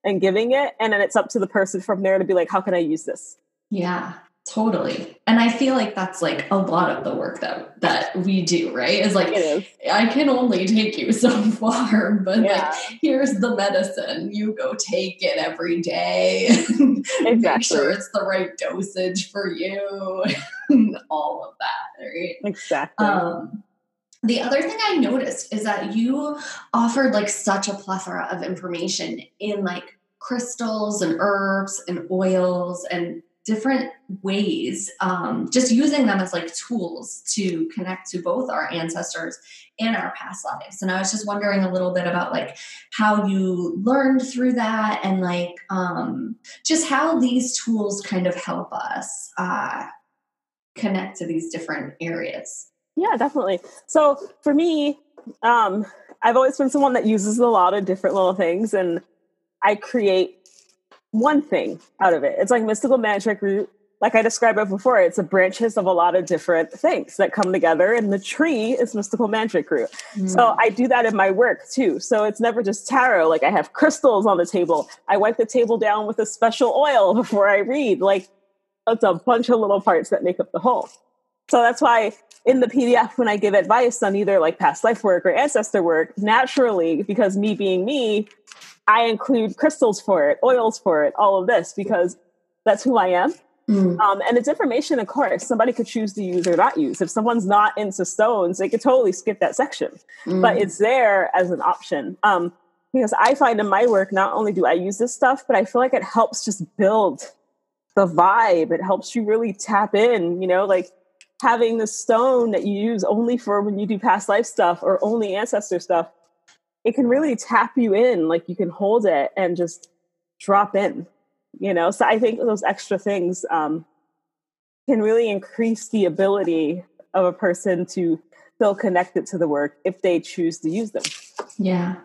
and giving it and then it's up to the person from there to be like how can i use this yeah totally. And i feel like that's like a lot of the work that that we do right? Is like is. i can only take you so far but yeah. like here's the medicine. You go take it every day. Exactly. make sure it's the right dosage for you. All of that right? Exactly. Um the other thing I noticed is that you offered like such a plethora of information in like crystals and herbs and oils and different ways, um, just using them as like tools to connect to both our ancestors and our past lives. And I was just wondering a little bit about like how you learned through that and like um, just how these tools kind of help us uh, connect to these different areas. Yeah, definitely. So for me, um, I've always been someone that uses a lot of different little things and I create one thing out of it. It's like mystical magic root. Like I described it before, it's a branches of a lot of different things that come together, and the tree is mystical magic root. Mm. So I do that in my work too. So it's never just tarot. Like I have crystals on the table. I wipe the table down with a special oil before I read. Like it's a bunch of little parts that make up the whole. So that's why in the PDF, when I give advice on either like past life work or ancestor work, naturally, because me being me, I include crystals for it, oils for it, all of this because that's who I am. Mm. Um, and it's information, of course, somebody could choose to use or not use. If someone's not into stones, they could totally skip that section, mm. but it's there as an option. Um, because I find in my work, not only do I use this stuff, but I feel like it helps just build the vibe. It helps you really tap in, you know, like having the stone that you use only for when you do past life stuff or only ancestor stuff it can really tap you in like you can hold it and just drop in you know? So i think those extra things um, can really increase the ability of a person to feel connected to the work if they choose to use them. Yeah.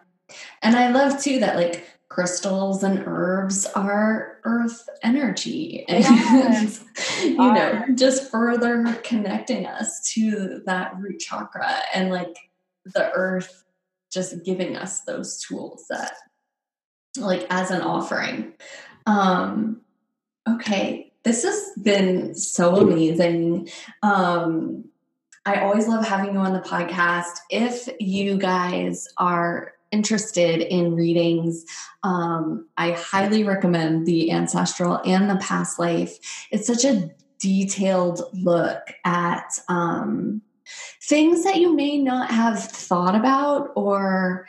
And i love too that like crystals and herbs are earth energy. And yes. you know just further connecting us to that root chakra and like the earth just giving us those tools that like as an offering. Um okay this has been so amazing. Um i always love having you on the podcast. If you guys are interested in readings um i highly recommend the ancestral and the past life. It's such a detailed look at um things that you may not have thought about or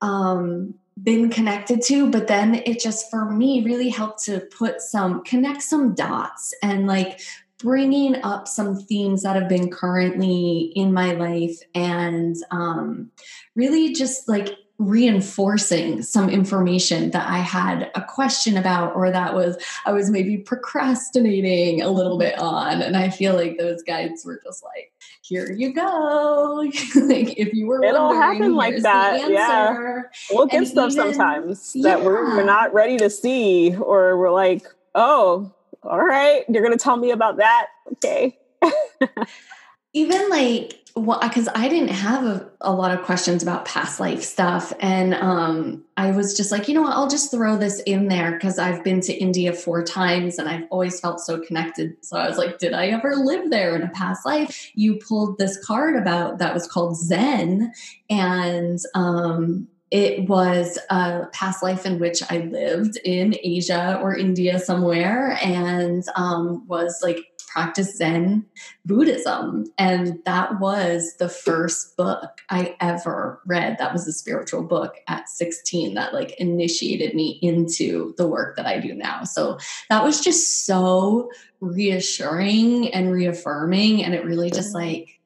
um, been connected to, but then it just for me really helped to put some connect some dots and like bringing up some themes that have been currently in my life and um, really just like reinforcing some information that I had a question about or that was I was maybe procrastinating a little bit on. And I feel like those guides were just like here you go. Like if you were it'll happen like that yeah. we'll get and stuff even, sometimes yeah. that we're, we're not ready to see or we're like oh all right you're gonna tell me about that? Okay. Even like well because i didn't have a, a, lot of questions about past life stuff. And um, i was just like you know what? I'll just throw this in there because i've been to india four times and i've always felt so connected. So i was like did i ever live there in a past life? You pulled this card about that was called zen. And um, it was a past life in which I lived in Asia or India somewhere and um, was like practice Zen Buddhism. And that was the first book I ever read. That was a spiritual book at 16 that like initiated me into the work that I do now. So that was just so reassuring and reaffirming. And it really just like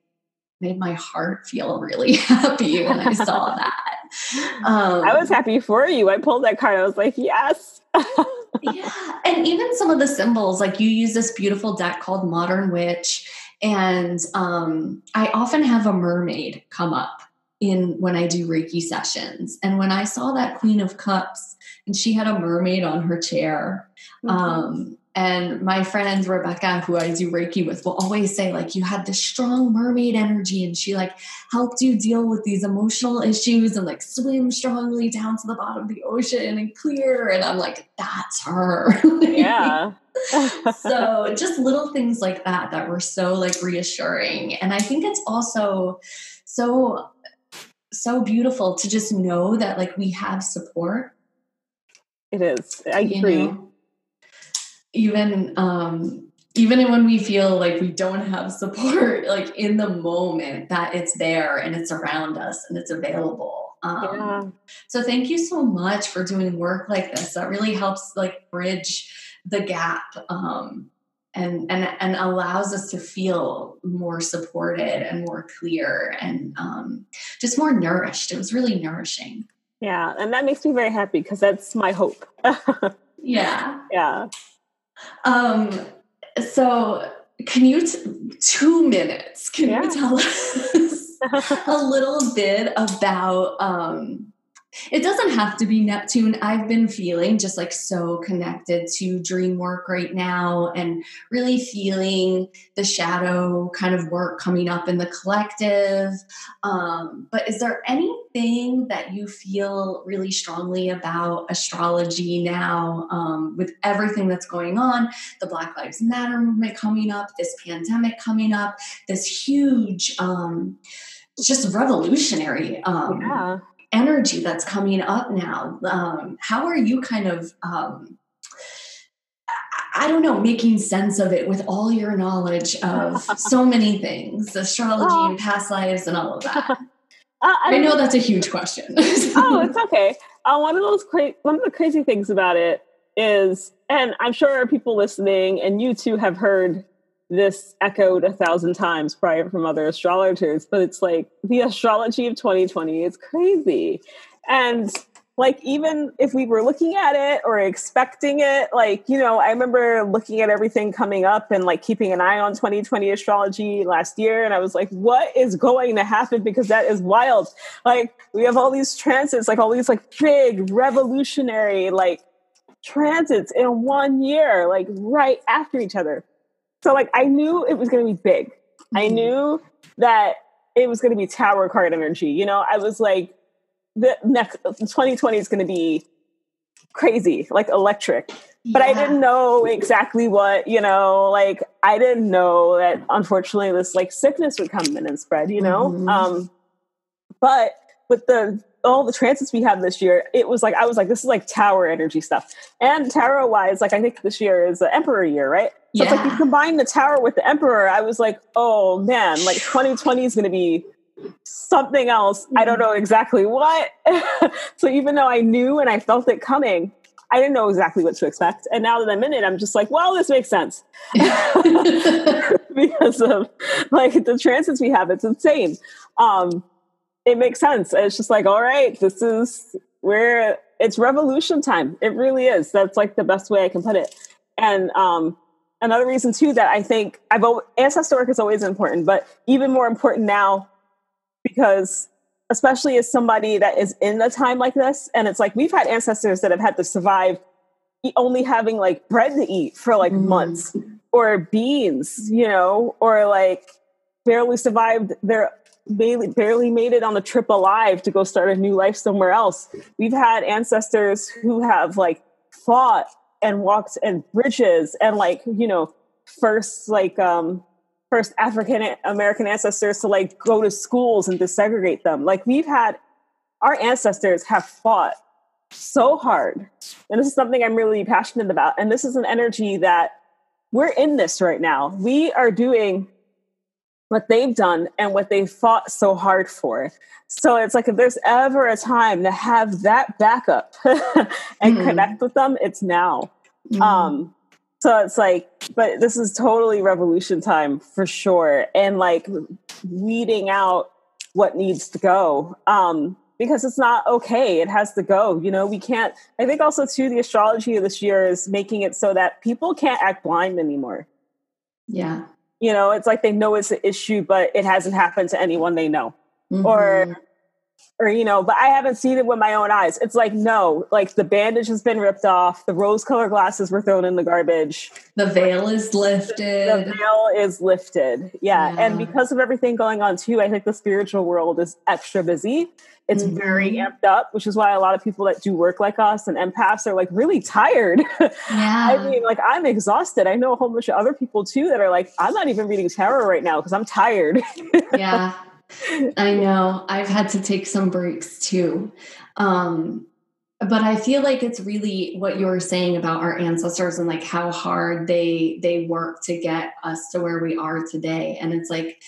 made my heart feel really happy when I saw that. Um, I was happy for you. I pulled that card. I was like, yes. yeah. And even some of the symbols, like you use this beautiful deck called Modern Witch. And um, I often have a mermaid come up in when I do Reiki sessions. And when I saw that Queen of Cups and she had a mermaid on her chair, mm-hmm. um, and my friend Rebecca, who I do Reiki with, will always say, like, you had this strong mermaid energy, and she like helped you deal with these emotional issues and like swim strongly down to the bottom of the ocean and clear. And I'm like, that's her. yeah. so just little things like that that were so like reassuring. And I think it's also so so beautiful to just know that like we have support. It is. I agree. know? Even um even when we feel like we don't have support like in the moment that it's there and it's around us and it's available Um, yeah. So thank you so much for doing work like this. That really helps like bridge the gap um, and and and allows us to feel more supported and more clear and um, just more nourished. It was really nourishing. Yeah, and that makes me very happy because that's my hope. yeah. Yeah. Um. So, can you t- two minutes? Can yeah. you tell us a little bit about um it doesn't have to be Neptune. I've been feeling just like so connected to dream work right now and really feeling the shadow kind of work coming up in the collective. Um, but is there anything that you feel really strongly about astrology now um, with everything that's going on? The Black Lives Matter movement coming up, this pandemic coming up, this huge. Um, just revolutionary um, yeah energy that's coming up now. Um, how are you kind of, um, I don't know, making sense of it with all your knowledge of so many things, astrology oh. and past lives and all of that? Uh, I, I, know that's a huge question. oh, it's okay. Uh, one of those cra- one of the crazy things about it is, and I'm sure people listening and you too have heard this echoed a thousand times prior from other astrologers, but it's like the astrology of 2020 is crazy. And like even if we were looking at it or expecting it, like, you know, I remember looking at everything coming up and like keeping an eye on 2020 astrology last year. And I was like, what is going to happen? Because that is wild. Like we have all these transits, like all these like big revolutionary like transits in one year, like right after each other. So like I knew it was going to be big. Mm-hmm. I knew that it was going to be tower card energy. You know, I was like, the next 2020 is going to be crazy, like electric. Yeah. But I didn't know exactly what, you know, like I didn't know that unfortunately this like sickness would come in and spread, you know? Mm-hmm. Um, but with the all the transits we have this year, it was like I was like, this is like tower energy stuff. And tarot wise, like I think this year is the emperor year, right? So yeah. it's like you combine the tower with the emperor. I was like, oh man, like 2020 is gonna be something else. I don't know exactly what. so even though I knew and I felt it coming, I didn't know exactly what to expect. And now that I'm in it, I'm just like, well, this makes sense. because of like the transits we have, it's insane. Um, it makes sense. It's just like, all right, this is where it's revolution time. It really is. That's like the best way I can put it. And um, another reason too that I think I've always, ancestor work is always important, but even more important now because especially as somebody that is in a time like this, and it's like we've had ancestors that have had to survive only having like bread to eat for like mm. months or beans, you know, or like barely survived their barely, barely made it on the trip alive to go start a new life somewhere else. We've had ancestors who have like fought and walked and bridges and like, you know, first like um first African American ancestors to like go to schools and desegregate them. Like we've had our ancestors have fought so hard. And this is something I'm really passionate about. And this is an energy that we're in this right now. We are doing what they've done and what they fought so hard for. So it's like if there's ever a time to have that backup and mm. connect with them, it's now. Mm. Um, so it's like, but this is totally revolution time for sure, and like weeding out what needs to go. Um, because it's not okay. It has to go. You know, we can't. I think also too the astrology of this year is making it so that people can't act blind anymore. Yeah you know it's like they know it's an issue but it hasn't happened to anyone they know mm-hmm. or or you know but i haven't seen it with my own eyes it's like no like the bandage has been ripped off the rose colored glasses were thrown in the garbage the veil is lifted the veil is lifted yeah. yeah. and because of everything going on too i think the spiritual world is extra busy it's mm-hmm. very amped up, which is why a lot of people that do work like us and empaths are like really tired. Yeah. I mean, like I'm exhausted. I know a whole bunch of other people too that are like, I'm not even reading tarot right now because I'm tired. yeah. I know. I've had to take some breaks too. Um, but I feel like it's really what you were saying about our ancestors and like how hard they they work to get us to where we are today. And it's like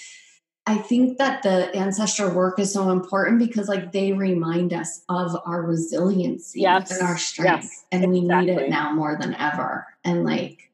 I think that the ancestor work is so important because like they remind us of our resiliency yes. and our strength. Yes, and we exactly. need it now more than ever. And like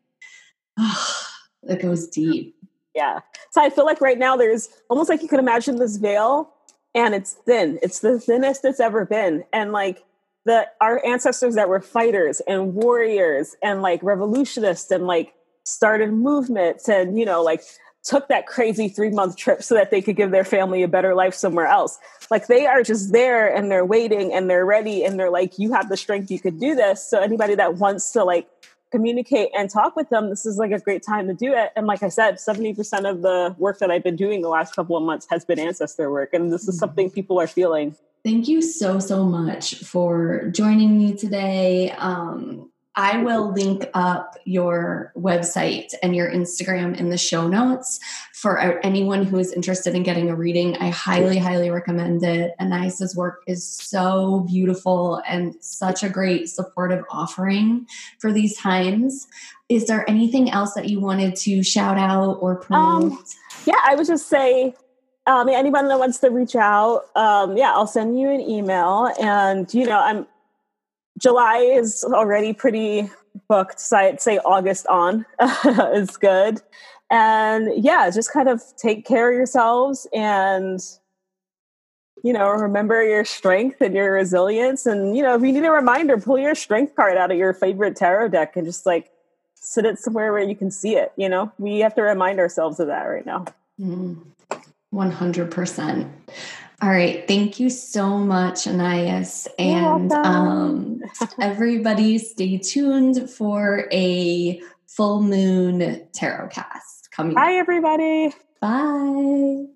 oh, it goes deep. Yeah. So I feel like right now there's almost like you can imagine this veil and it's thin. It's the thinnest it's ever been. And like the our ancestors that were fighters and warriors and like revolutionists and like started movements and you know like took that crazy three month trip so that they could give their family a better life somewhere else. Like they are just there and they're waiting and they're ready and they're like, you have the strength, you could do this. So anybody that wants to like communicate and talk with them, this is like a great time to do it. And like I said, 70% of the work that I've been doing the last couple of months has been ancestor work. And this is something people are feeling. Thank you so, so much for joining me today. Um, I will link up your website and your Instagram in the show notes for anyone who is interested in getting a reading. I highly, highly recommend it. Anais's work is so beautiful and such a great supportive offering for these times. Is there anything else that you wanted to shout out or promote? Um, yeah, I would just say um, anyone that wants to reach out, um, yeah, I'll send you an email. And, you know, I'm July is already pretty booked. So I'd say August on is good. And yeah, just kind of take care of yourselves and, you know, remember your strength and your resilience. And, you know, if you need a reminder, pull your strength card out of your favorite tarot deck and just like sit it somewhere where you can see it. You know, we have to remind ourselves of that right now. Mm, 100%. All right. Thank you so much, Anais. And um, everybody stay tuned for a full moon tarot cast coming. Bye, up. everybody. Bye.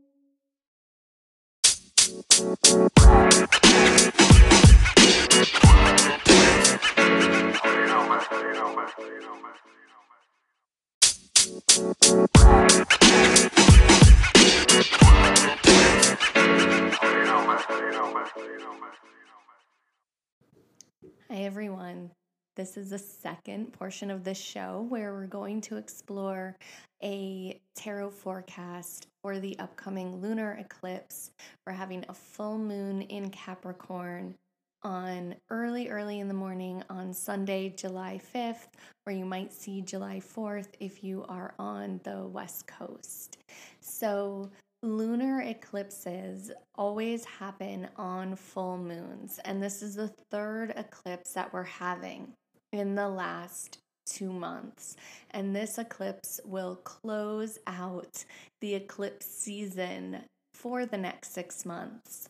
Hi, everyone. This is the second portion of the show where we're going to explore a tarot forecast for the upcoming lunar eclipse. We're having a full moon in Capricorn on early, early in the morning on Sunday, July 5th, or you might see July 4th if you are on the West Coast. So, lunar eclipses always happen on full moons, and this is the third eclipse that we're having in the last two months. And this eclipse will close out the eclipse season for the next six months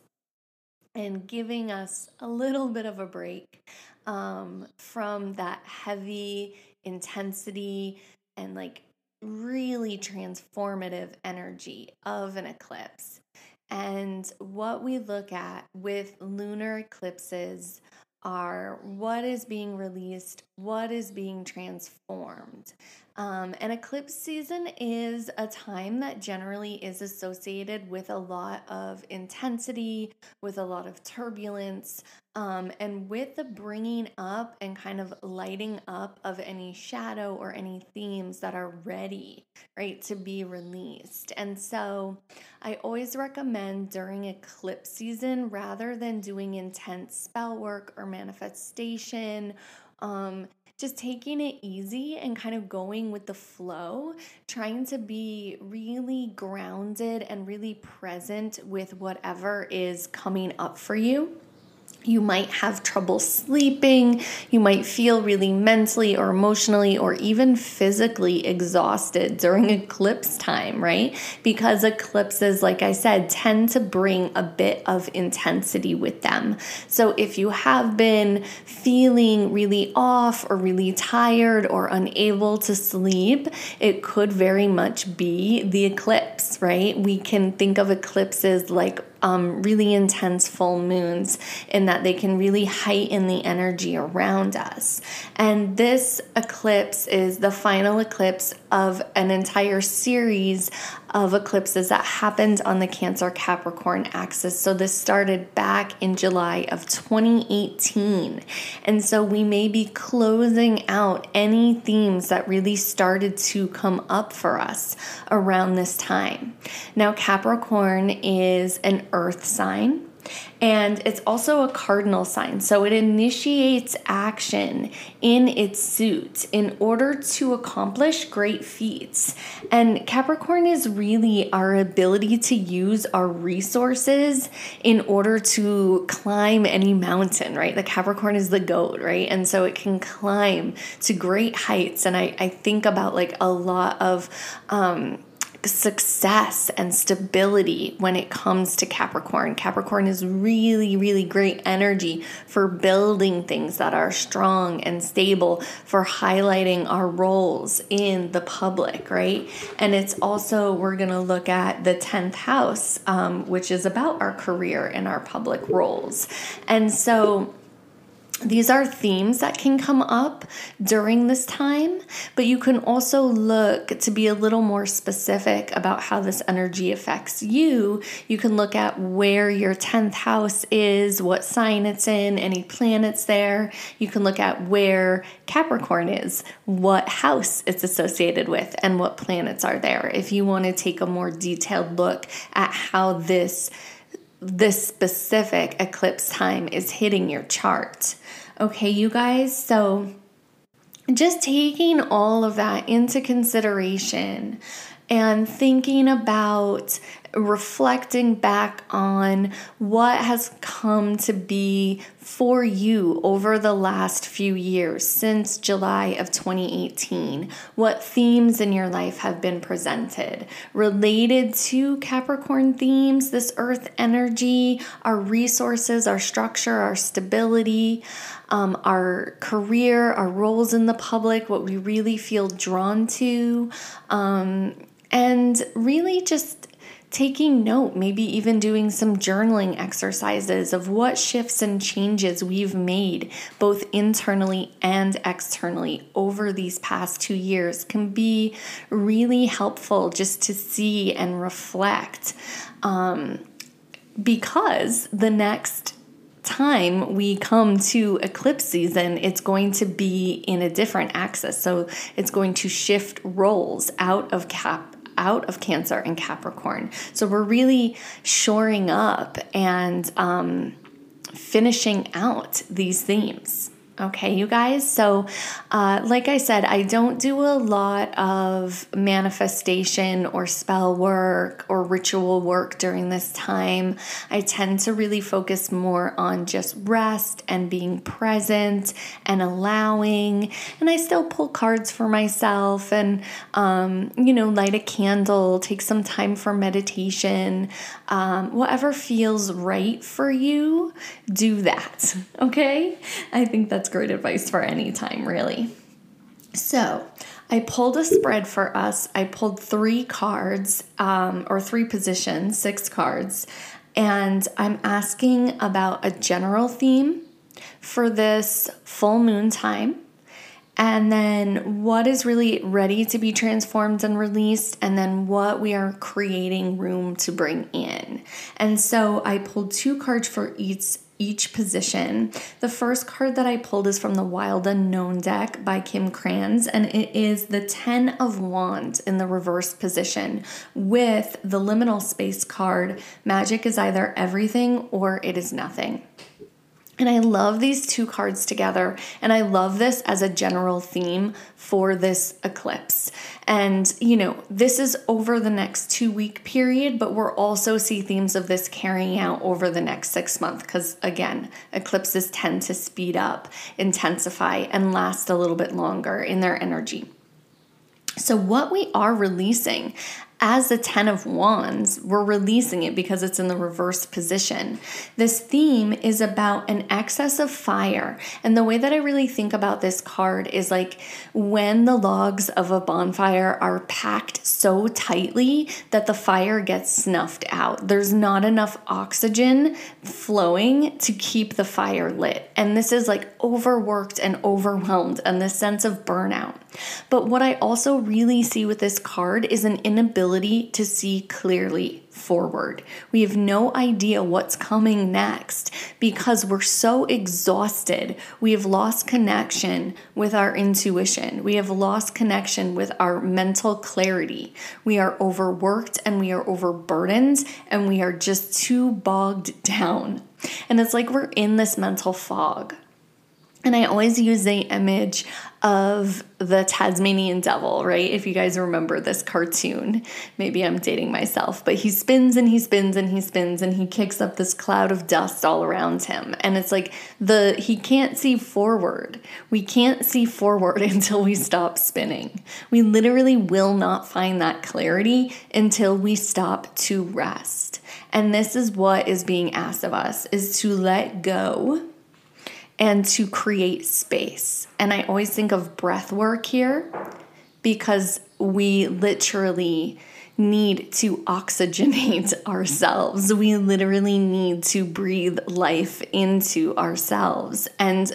and giving us a little bit of a break um, from that heavy intensity and like really transformative energy of an eclipse. And what we look at with lunar eclipses are what is being released, what is being transformed. Um, and eclipse season is a time that generally is associated with a lot of intensity, with a lot of turbulence, um, and with the bringing up and kind of lighting up of any shadow or any themes that are ready, right, to be released. And so I always recommend during eclipse season, rather than doing intense spell work or manifestation, um, just taking it easy and kind of going with the flow, trying to be really grounded and really present with whatever is coming up for you. You might have trouble sleeping. You might feel really mentally or emotionally or even physically exhausted during eclipse time, right? Because eclipses, like I said, tend to bring a bit of intensity with them. So if you have been feeling really off or really tired or unable to sleep, it could very much be the eclipse, right? We can think of eclipses like um, really intense full moons in that they can really heighten the energy around us. And this eclipse is the final eclipse of an entire series of eclipses that happened on the Cancer Capricorn axis. So this started back in July of 2018. And so we may be closing out any themes that really started to come up for us around this time. Now, Capricorn is an earth sign. And it's also a cardinal sign. So it initiates action in its suit in order to accomplish great feats. And Capricorn is really our ability to use our resources in order to climb any mountain, right? The Capricorn is the goat, right? And so it can climb to great heights. And I, I think about like a lot of, um, success and stability when it comes to Capricorn. Capricorn is really, really great energy for building things that are strong and stable, for highlighting our roles in the public, right? And it's also, we're going to look at the 10th house, um, which is about our career and our public roles. And so, these are themes that can come up during this time, but you can also look to be a little more specific about how this energy affects you. You can look at where your 10th house is, what sign it's in, any planets there. You can look at where Capricorn is, what house it's associated with, and what planets are there. If you want to take a more detailed look at how this this specific eclipse time is hitting your chart. Okay, you guys, so just taking all of that into consideration and thinking about reflecting back on what has come to be for you over the last few years since July of 2018. What themes in your life have been presented related to Capricorn themes, this earth energy, our resources, our structure, our stability. Um, our career, our roles in the public, what we really feel drawn to, um, and really just taking note, maybe even doing some journaling exercises of what shifts and changes we've made, both internally and externally, over these past two years can be really helpful just to see and reflect. Um, because the next time we come to eclipse season, it's going to be in a different axis. So it's going to shift roles out of cap out of Cancer and Capricorn. So we're really shoring up and um, finishing out these themes. Okay, you guys. So, uh, like I said, I don't do a lot of manifestation or spell work or ritual work during this time. I tend to really focus more on just rest and being present and allowing. And I still pull cards for myself and, um, you know, light a candle, take some time for meditation. Um, whatever feels right for you, do that. Okay, I think that's great advice for any time, really. So, I pulled a spread for us. I pulled three cards um, or three positions, six cards, and I'm asking about a general theme for this full moon time. And then what is really ready to be transformed and released, and then what we are creating room to bring in. And so I pulled two cards for each each position. The first card that I pulled is from the Wild Unknown deck by Kim Krans, and it is the Ten of Wands in the reverse position with the liminal space card. Magic is either everything or it is nothing. And I love these two cards together. And I love this as a general theme for this eclipse. And, you know, this is over the next two week period, but we're also see themes of this carrying out over the next six months. Because again, eclipses tend to speed up, intensify, and last a little bit longer in their energy. So, what we are releasing as the Ten of Wands, we're releasing it because it's in the reverse position. This theme is about an excess of fire. And the way that I really think about this card is like when the logs of a bonfire are packed so tightly that the fire gets snuffed out. There's not enough oxygen flowing to keep the fire lit. And this is like overworked and overwhelmed and this sense of burnout. But what I also really see with this card is an inability to see clearly forward. We have no idea what's coming next because we're so exhausted. We have lost connection with our intuition. We have lost connection with our mental clarity. We are overworked and we are overburdened and we are just too bogged down. And it's like we're in this mental fog. And I always use the image of the Tasmanian devil, right? If you guys remember this cartoon, maybe I'm dating myself, but he spins and he spins and he spins and he kicks up this cloud of dust all around him. And it's like the he can't see forward. We can't see forward until we stop spinning. We literally will not find that clarity until we stop to rest. And this is what is being asked of us is to let go and to create space. And I always think of breath work here because we literally need to oxygenate ourselves. We literally need to breathe life into ourselves. And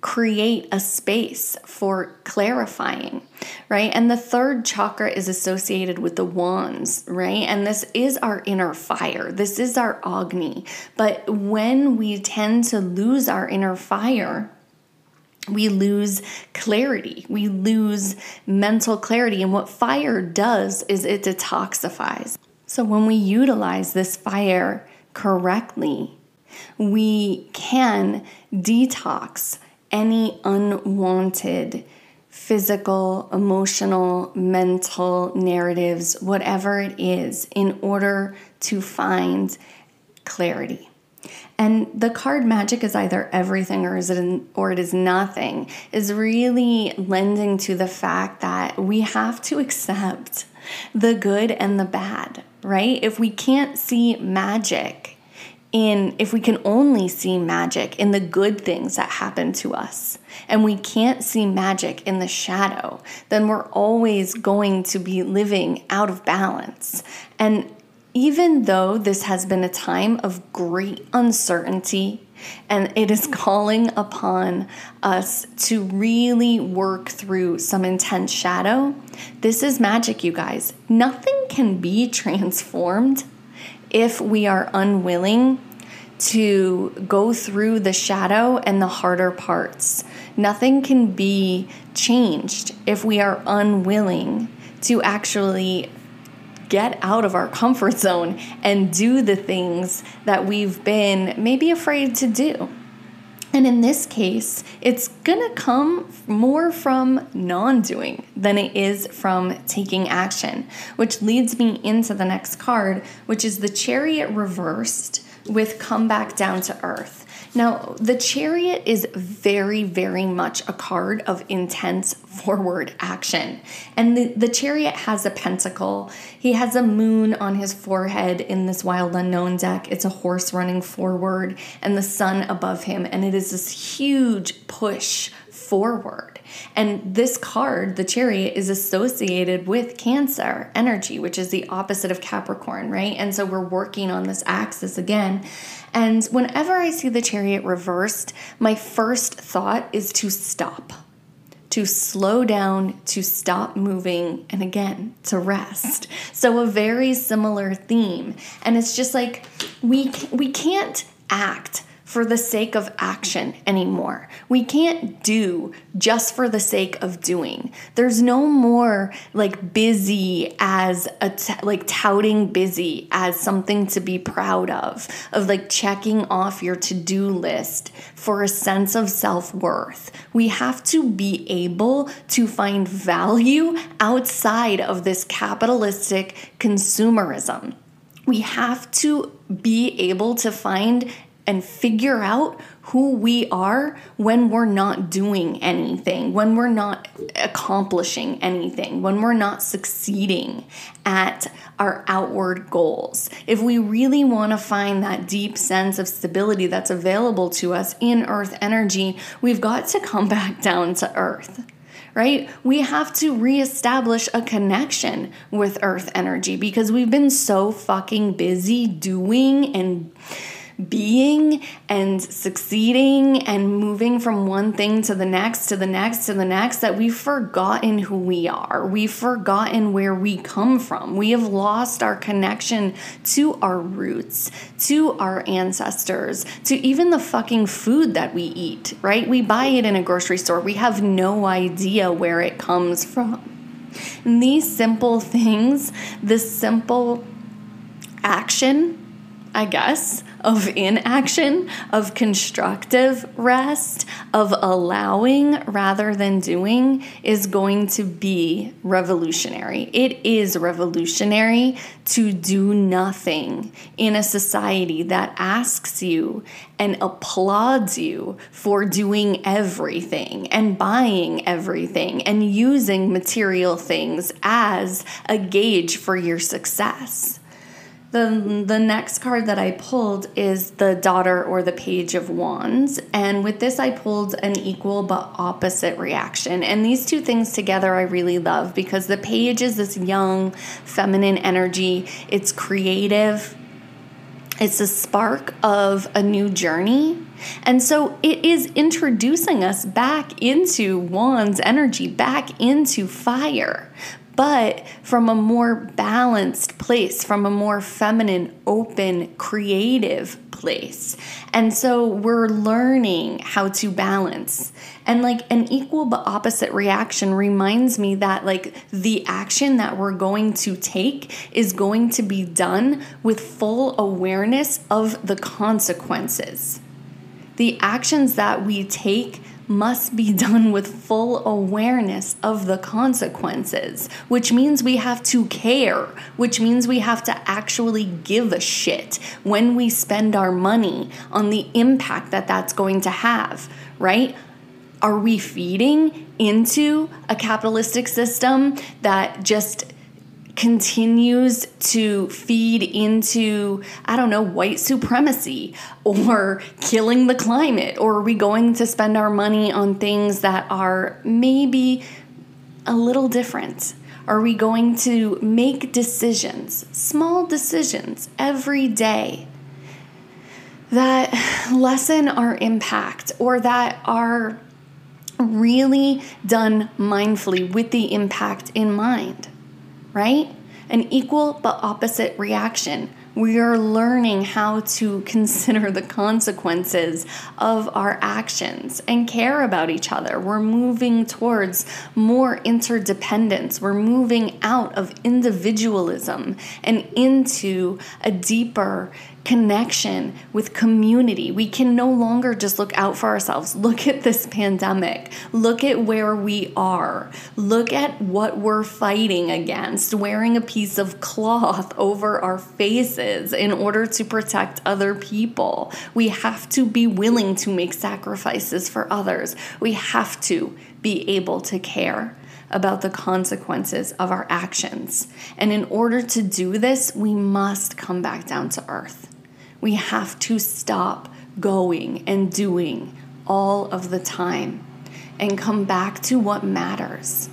create a space for clarifying, right? And the third chakra is associated with the wands, right? And this is our inner fire. This is our Agni. But when we tend to lose our inner fire, we lose clarity. We lose mental clarity. And what fire does is it detoxifies. So when we utilize this fire correctly, we can detox any unwanted physical, emotional, mental narratives, whatever it is, in order to find clarity. And the card magic is either everything or is it or it is nothing is really lending to the fact that we have to accept the good and the bad, right? If we can't see magic in if we can only see magic in the good things that happen to us and we can't see magic in the shadow then we're always going to be living out of balance and even though this has been a time of great uncertainty and it is calling upon us to really work through some intense shadow. This is magic, you guys. Nothing can be transformed if we are unwilling to go through the shadow and the harder parts. Nothing can be changed if we are unwilling to actually get out of our comfort zone and do the things that we've been maybe afraid to do. And in this case, it's gonna come more from non doing than it is from taking action, which leads me into the next card, which is the chariot reversed with come back down to earth. Now, the chariot is very, very much a card of intense forward action. And the, the chariot has a pentacle. He has a moon on his forehead in this wild unknown deck. It's a horse running forward and the sun above him. And it is this huge push forward. And this card, the chariot, is associated with Cancer energy, which is the opposite of Capricorn, right? And so we're working on this axis again. And whenever I see the chariot reversed, my first thought is to stop, to slow down, to stop moving, and again, to rest. So a very similar theme. And it's just like we we can't act for the sake of action anymore. We can't do just for the sake of doing. There's no more like busy as a t- like touting busy as something to be proud of, of like checking off your to-do list for a sense of self-worth. We have to be able to find value outside of this capitalistic consumerism. We have to be able to find and figure out who we are when we're not doing anything, when we're not accomplishing anything, when we're not succeeding at our outward goals. If we really want to find that deep sense of stability that's available to us in earth energy, we've got to come back down to earth right? We have to reestablish a connection with earth energy because we've been so fucking busy doing and being and succeeding and moving from one thing to the next to the next to the next that we've forgotten who we are. We've forgotten where we come from. We have lost our connection to our roots, to our ancestors, to even the fucking food that we eat, right? We buy it in a grocery store. We have no idea where it comes from. And these simple things, this simple action, I guess, of inaction, of constructive rest, of allowing rather than doing is going to be revolutionary. It is revolutionary to do nothing in a society that asks you and applauds you for doing everything and buying everything and using material things as a gauge for your success. The, the next card that I pulled is the daughter or the page of wands. And with this, I pulled an equal but opposite reaction. And these two things together I really love because the page is this young, feminine energy, it's creative, it's a spark of a new journey. And so it is introducing us back into Wands energy, back into fire but from a more balanced place, from a more feminine, open, creative place. And so we're learning how to balance. And like an equal but opposite reaction reminds me that like the action that we're going to take is going to be done with full awareness of the consequences. The actions that we take must be done with full awareness of the consequences, which means we have to care, which means we have to actually give a shit when we spend our money on the impact that that's going to have, right? Are we feeding into a capitalistic system that just continues to feed into, I don't know, white supremacy or killing the climate? Or are we going to spend our money on things that are maybe a little different? Are we going to make decisions, small decisions, every day that lessen our impact or that are really done mindfully with the impact in mind? Right? An equal but opposite reaction. We are learning how to consider the consequences of our actions and care about each other. We're moving towards more interdependence. We're moving out of individualism and into a deeper connection with community. We can no longer just look out for ourselves. Look at this pandemic. Look at where we are. Look at what we're fighting against, wearing a piece of cloth over our faces in order to protect other people. We have to be willing to make sacrifices for others. We have to be able to care about the consequences of our actions. And in order to do this, we must come back down to earth. We have to stop going and doing all of the time and come back to what matters.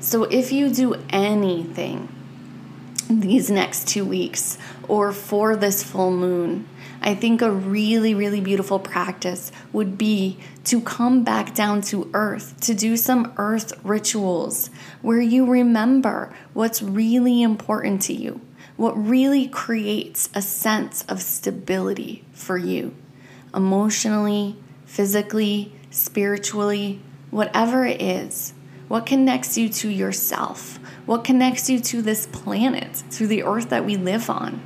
So if you do anything these next two weeks or for this full moon, I think a really, really beautiful practice would be to come back down to earth, to do some earth rituals where you remember what's really important to you what really creates a sense of stability for you emotionally, physically, spiritually, whatever it is. What connects you to yourself? What connects you to this planet, to the earth that we live on?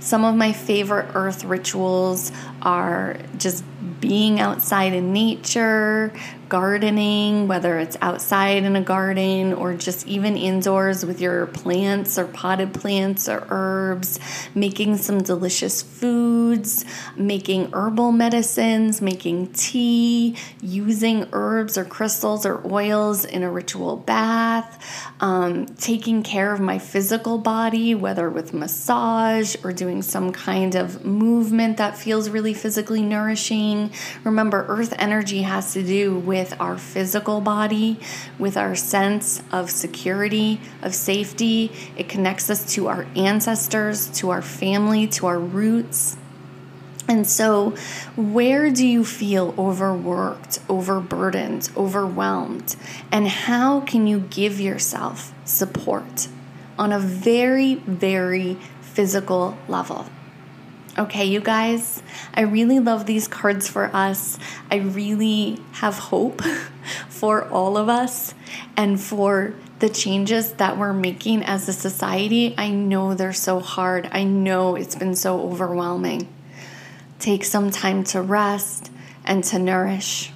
Some of my favorite earth rituals are just being outside in nature, gardening, whether it's outside in a garden or just even indoors with your plants or potted plants or herbs, making some delicious foods, making herbal medicines, making tea, using herbs or crystals or oils in a ritual bath, um, taking care of my physical body, whether with massage or doing some kind of movement that feels really physically nourishing. Remember, earth energy has to do with our physical body, with our sense of security, of safety. It connects us to our ancestors, to our family, to our roots. And so, where do you feel overworked, overburdened, overwhelmed? And how can you give yourself support on a very, very physical level? Okay, you guys, I really love these cards for us. I really have hope for all of us and for the changes that we're making as a society. I know they're so hard. I know it's been so overwhelming. Take some time to rest and to nourish.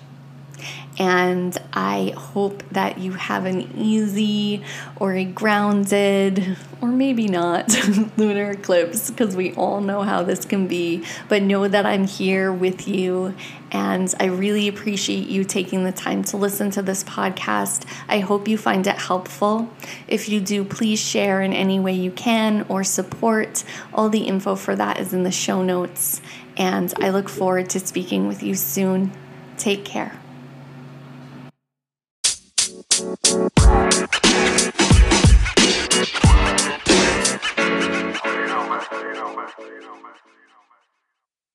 And I hope that you have an easy or a grounded, or maybe not, lunar eclipse, because we all know how this can be. But know that I'm here with you. And I really appreciate you taking the time to listen to this podcast. I hope you find it helpful. If you do, please share in any way you can or support. All the info for that is in the show notes. And I look forward to speaking with you soon. Take care.